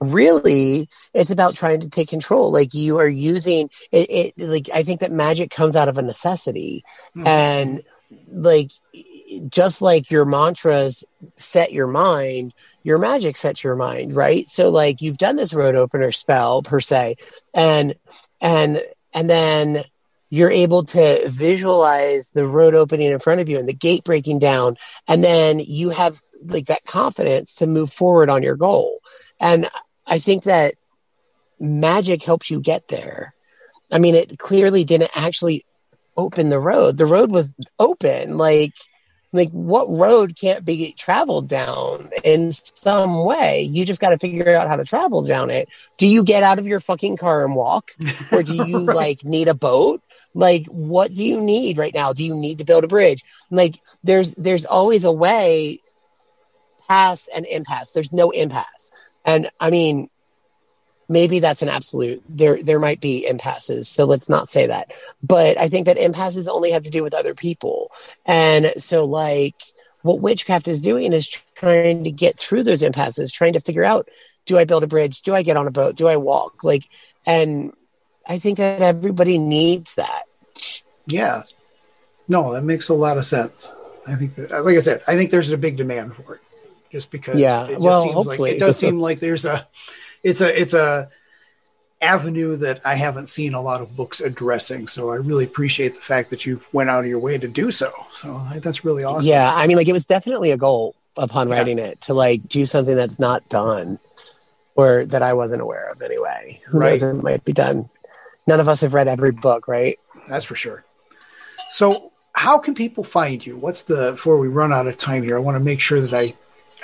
really it's about trying to take control. Like you are using it, it like i think that magic comes out of a necessity. Mm-hmm. and like just like your mantras set your mind your magic sets your mind right so like you've done this road opener spell per se and and and then you're able to visualize the road opening in front of you and the gate breaking down and then you have like that confidence to move forward on your goal and I think that magic helps you get there. I mean, it clearly didn't actually open the road. The road was open. Like, like what road can't be traveled down in some way? You just got to figure out how to travel down it. Do you get out of your fucking car and walk, or do you right. like need a boat? Like, what do you need right now? Do you need to build a bridge? Like, there's there's always a way pass and impasse. There's no impasse. And I mean, maybe that's an absolute. There, there might be impasses. So let's not say that. But I think that impasses only have to do with other people. And so, like, what witchcraft is doing is trying to get through those impasses, trying to figure out: Do I build a bridge? Do I get on a boat? Do I walk? Like, and I think that everybody needs that. Yeah. No, that makes a lot of sense. I think that, like I said, I think there's a big demand for it just because yeah it well hopefully like, it does seem like there's a it's a it's a avenue that i haven't seen a lot of books addressing so i really appreciate the fact that you went out of your way to do so. So that's really awesome. Yeah i mean like it was definitely a goal upon yeah. writing it to like do something that's not done or that i wasn't aware of anyway. Who right. knows it might be done? None of us have read every book right? That's for sure. So how can people find you? What's the before we run out of time here i want to make sure that i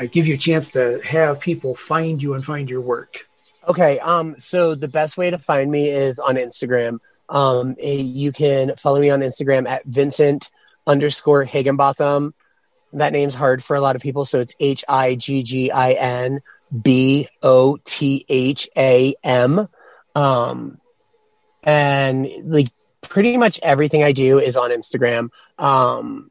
I give you a chance to have people find you and find your work. Okay. Um, so the best way to find me is on Instagram. Um, you can follow me on Instagram at Vincent underscore Higginbotham. That name's hard for a lot of people. So it's H I G G I N B O T H A M. Um, and like pretty much everything I do is on Instagram. Um,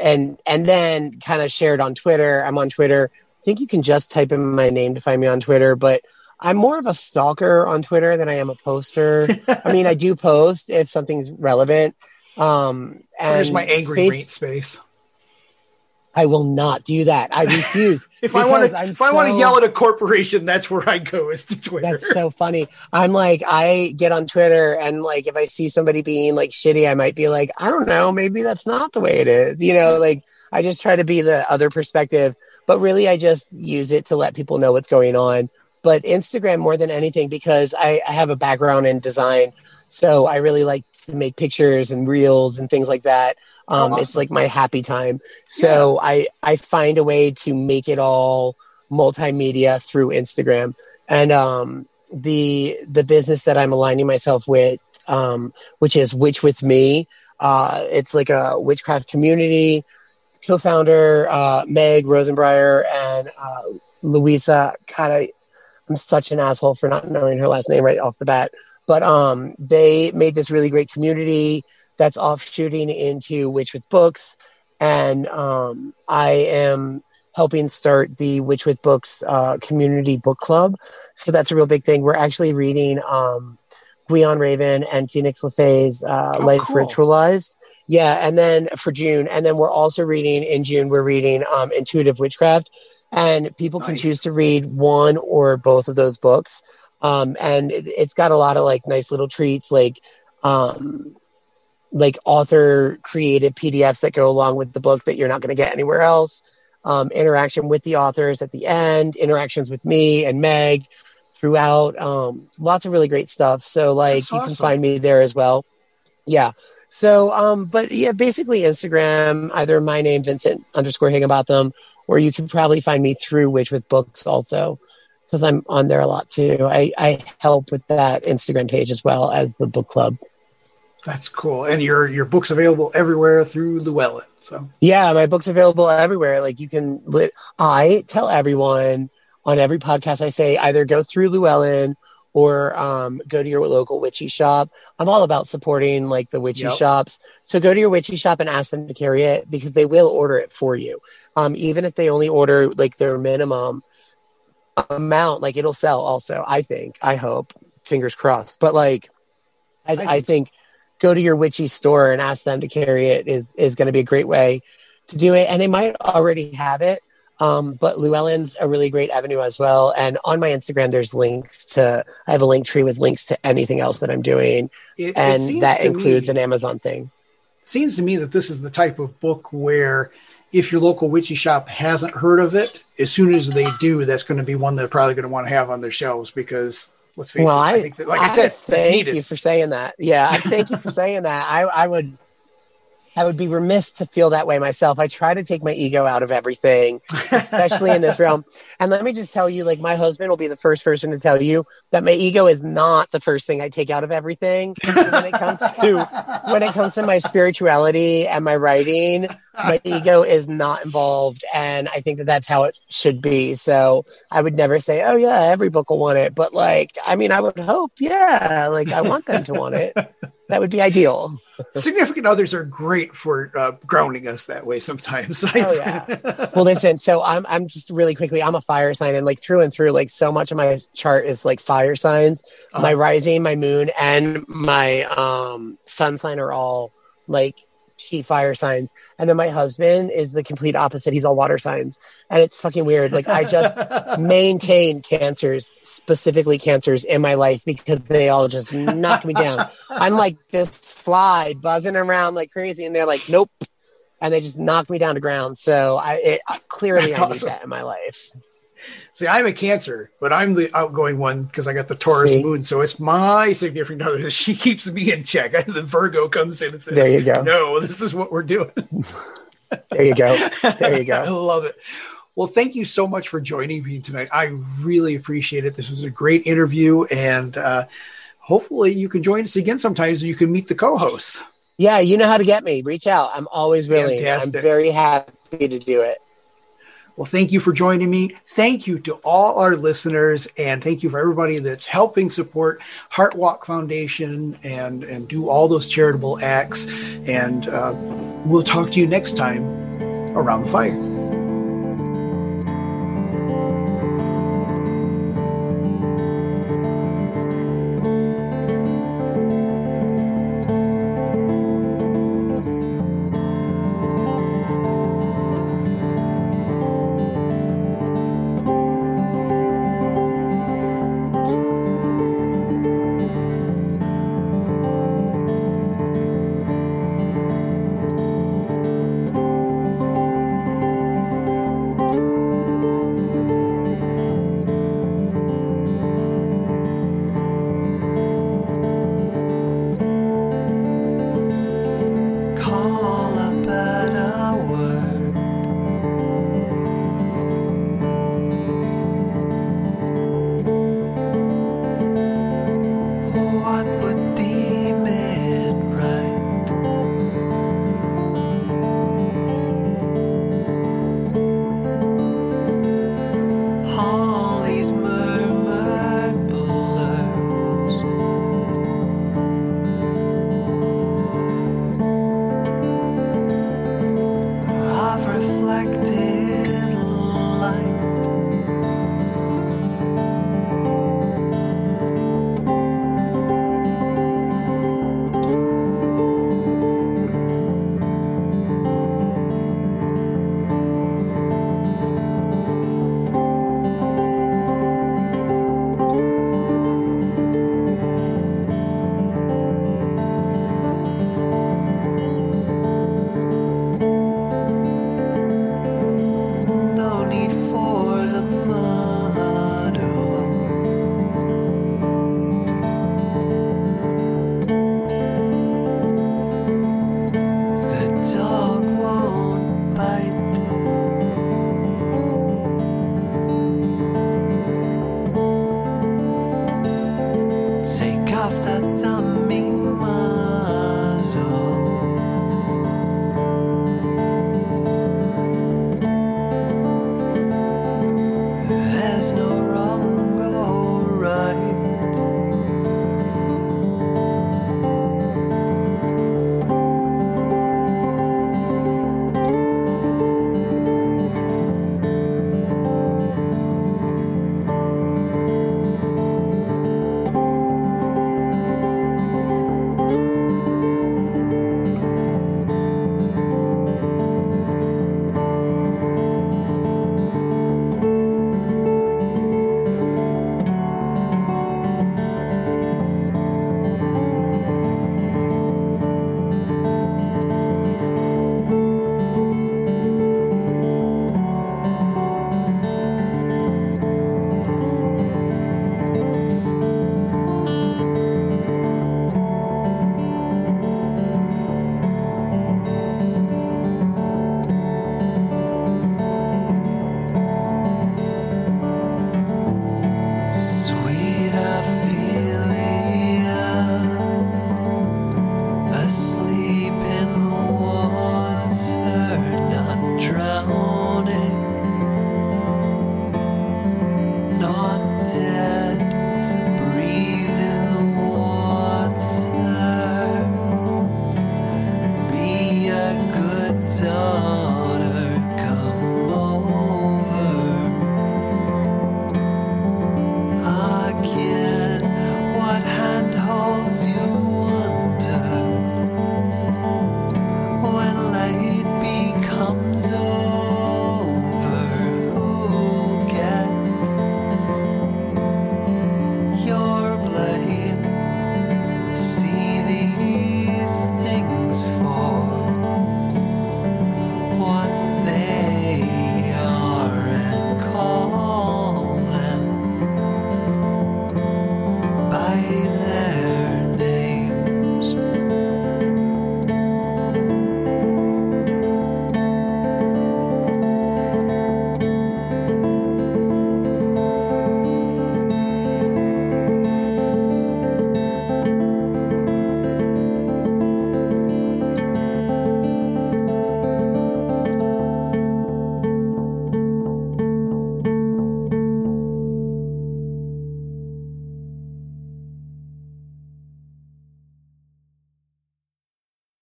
and and then kind of shared on Twitter. I'm on Twitter. I think you can just type in my name to find me on Twitter, but I'm more of a stalker on Twitter than I am a poster. I mean, I do post if something's relevant. Um, and Where's my angry face- space? I will not do that. I refuse. if I want to, if so, I want to yell at a corporation, that's where I go is to Twitter. That's so funny. I'm like, I get on Twitter and like, if I see somebody being like shitty, I might be like, I don't know, maybe that's not the way it is. You know, like I just try to be the other perspective, but really, I just use it to let people know what's going on. But Instagram more than anything because I, I have a background in design, so I really like to make pictures and reels and things like that. Um, awesome. It's like my happy time. So yeah. I I find a way to make it all multimedia through Instagram. And um, the the business that I'm aligning myself with, um, which is Witch with Me. Uh, it's like a witchcraft community. Co-founder uh, Meg Rosenbriar and uh, Louisa. God, I, I'm such an asshole for not knowing her last name right off the bat. But um, they made this really great community that's offshooting into Witch with Books. And um, I am helping start the Witch with Books uh, community book club. So that's a real big thing. We're actually reading um, Gwion Raven and Phoenix LeFae's uh, oh, Life cool. Ritualized. Yeah, and then for June, and then we're also reading in June. We're reading um, Intuitive Witchcraft, and people nice. can choose to read one or both of those books. Um, and it, has got a lot of like nice little treats, like um, like author created PDFs that go along with the book that you're not going to get anywhere else. Um, interaction with the authors at the end, interactions with me and Meg throughout. Um, lots of really great stuff. So like That's you can find me there as well. Yeah. So, um, but yeah, basically Instagram, either my name, Vincent underscore Higginbotham, or you can probably find me through Witch with Books also, because I'm on there a lot too. I, I help with that Instagram page as well as the book club. That's cool. And your your book's available everywhere through Llewellyn. So yeah, my book's available everywhere. Like you can. I tell everyone on every podcast I say either go through Llewellyn or um, go to your local witchy shop. I'm all about supporting like the witchy Yep. shops. So go to your witchy shop and ask them to carry it because they will order it for you. Um, even if they only order like their minimum amount, like it'll sell also, I think, I hope, fingers crossed. But like, I, I I think go to your witchy store and ask them to carry it is, is going to be a great way to do it. And they might already have it. Um, but Llewellyn's a really great avenue as well. And on my Instagram, there's links to, I have a link tree with links to anything else that I'm doing. It, it And seems that includes me, an Amazon thing. seems to me that this is the type of book where if your local witchy shop hasn't heard of it, as soon as they do, that's going to be one they're probably going to want to have on their shelves because let's face Well, it, I, I think that, like I, said, thank you for saying that. Yeah, I thank you for saying that. I, I would, I would be remiss to feel that way myself. I try to take my ego out of everything, especially in this realm. And let me just tell you, like my husband will be the first person to tell you that my ego is not the first thing I take out of everything when it comes to when it comes to my spirituality and my writing. My ego is not involved, and I think that that's how it should be. So I would never say, "Oh yeah, every book will want it," but like, I mean, I would hope, yeah, like I want them to want it. That would be ideal. Significant others are great for uh, grounding us that way sometimes. Oh, yeah. Well, listen. So I'm I'm just really quickly. I'm a fire sign, and like through and through, like so much of my chart is like fire signs. Uh-huh. My rising, my moon, and my um sun sign are all like key fire signs. And then my husband is the complete opposite. He's all water signs, and it's fucking weird. Like I just maintain cancers, specifically cancers, in my life because they all just knock me down. I'm like this fly buzzing around like crazy, and they're like, nope. And they just knock me down to ground. So I it, clearly That's I need that in my life. See, I'm a Cancer, but I'm the outgoing one because I got the Taurus See? moon. So it's my significant other that she keeps me in check. the Virgo comes in and says, There you go. No, this is what we're doing. There you go. There you go. I love it. Well, thank you so much for joining me tonight. I really appreciate it. This was a great interview, and uh, hopefully, you can join us again sometimes. and You can meet the co-hosts. Yeah, you know how to get me. Reach out. I'm always willing. Fantastic. I'm very happy to do it. Well, thank you for joining me. Thank you to all our listeners, and thank you for everybody that's helping support Heart Walk Foundation and and do all those charitable acts. And uh, we'll talk to you next time around the fire.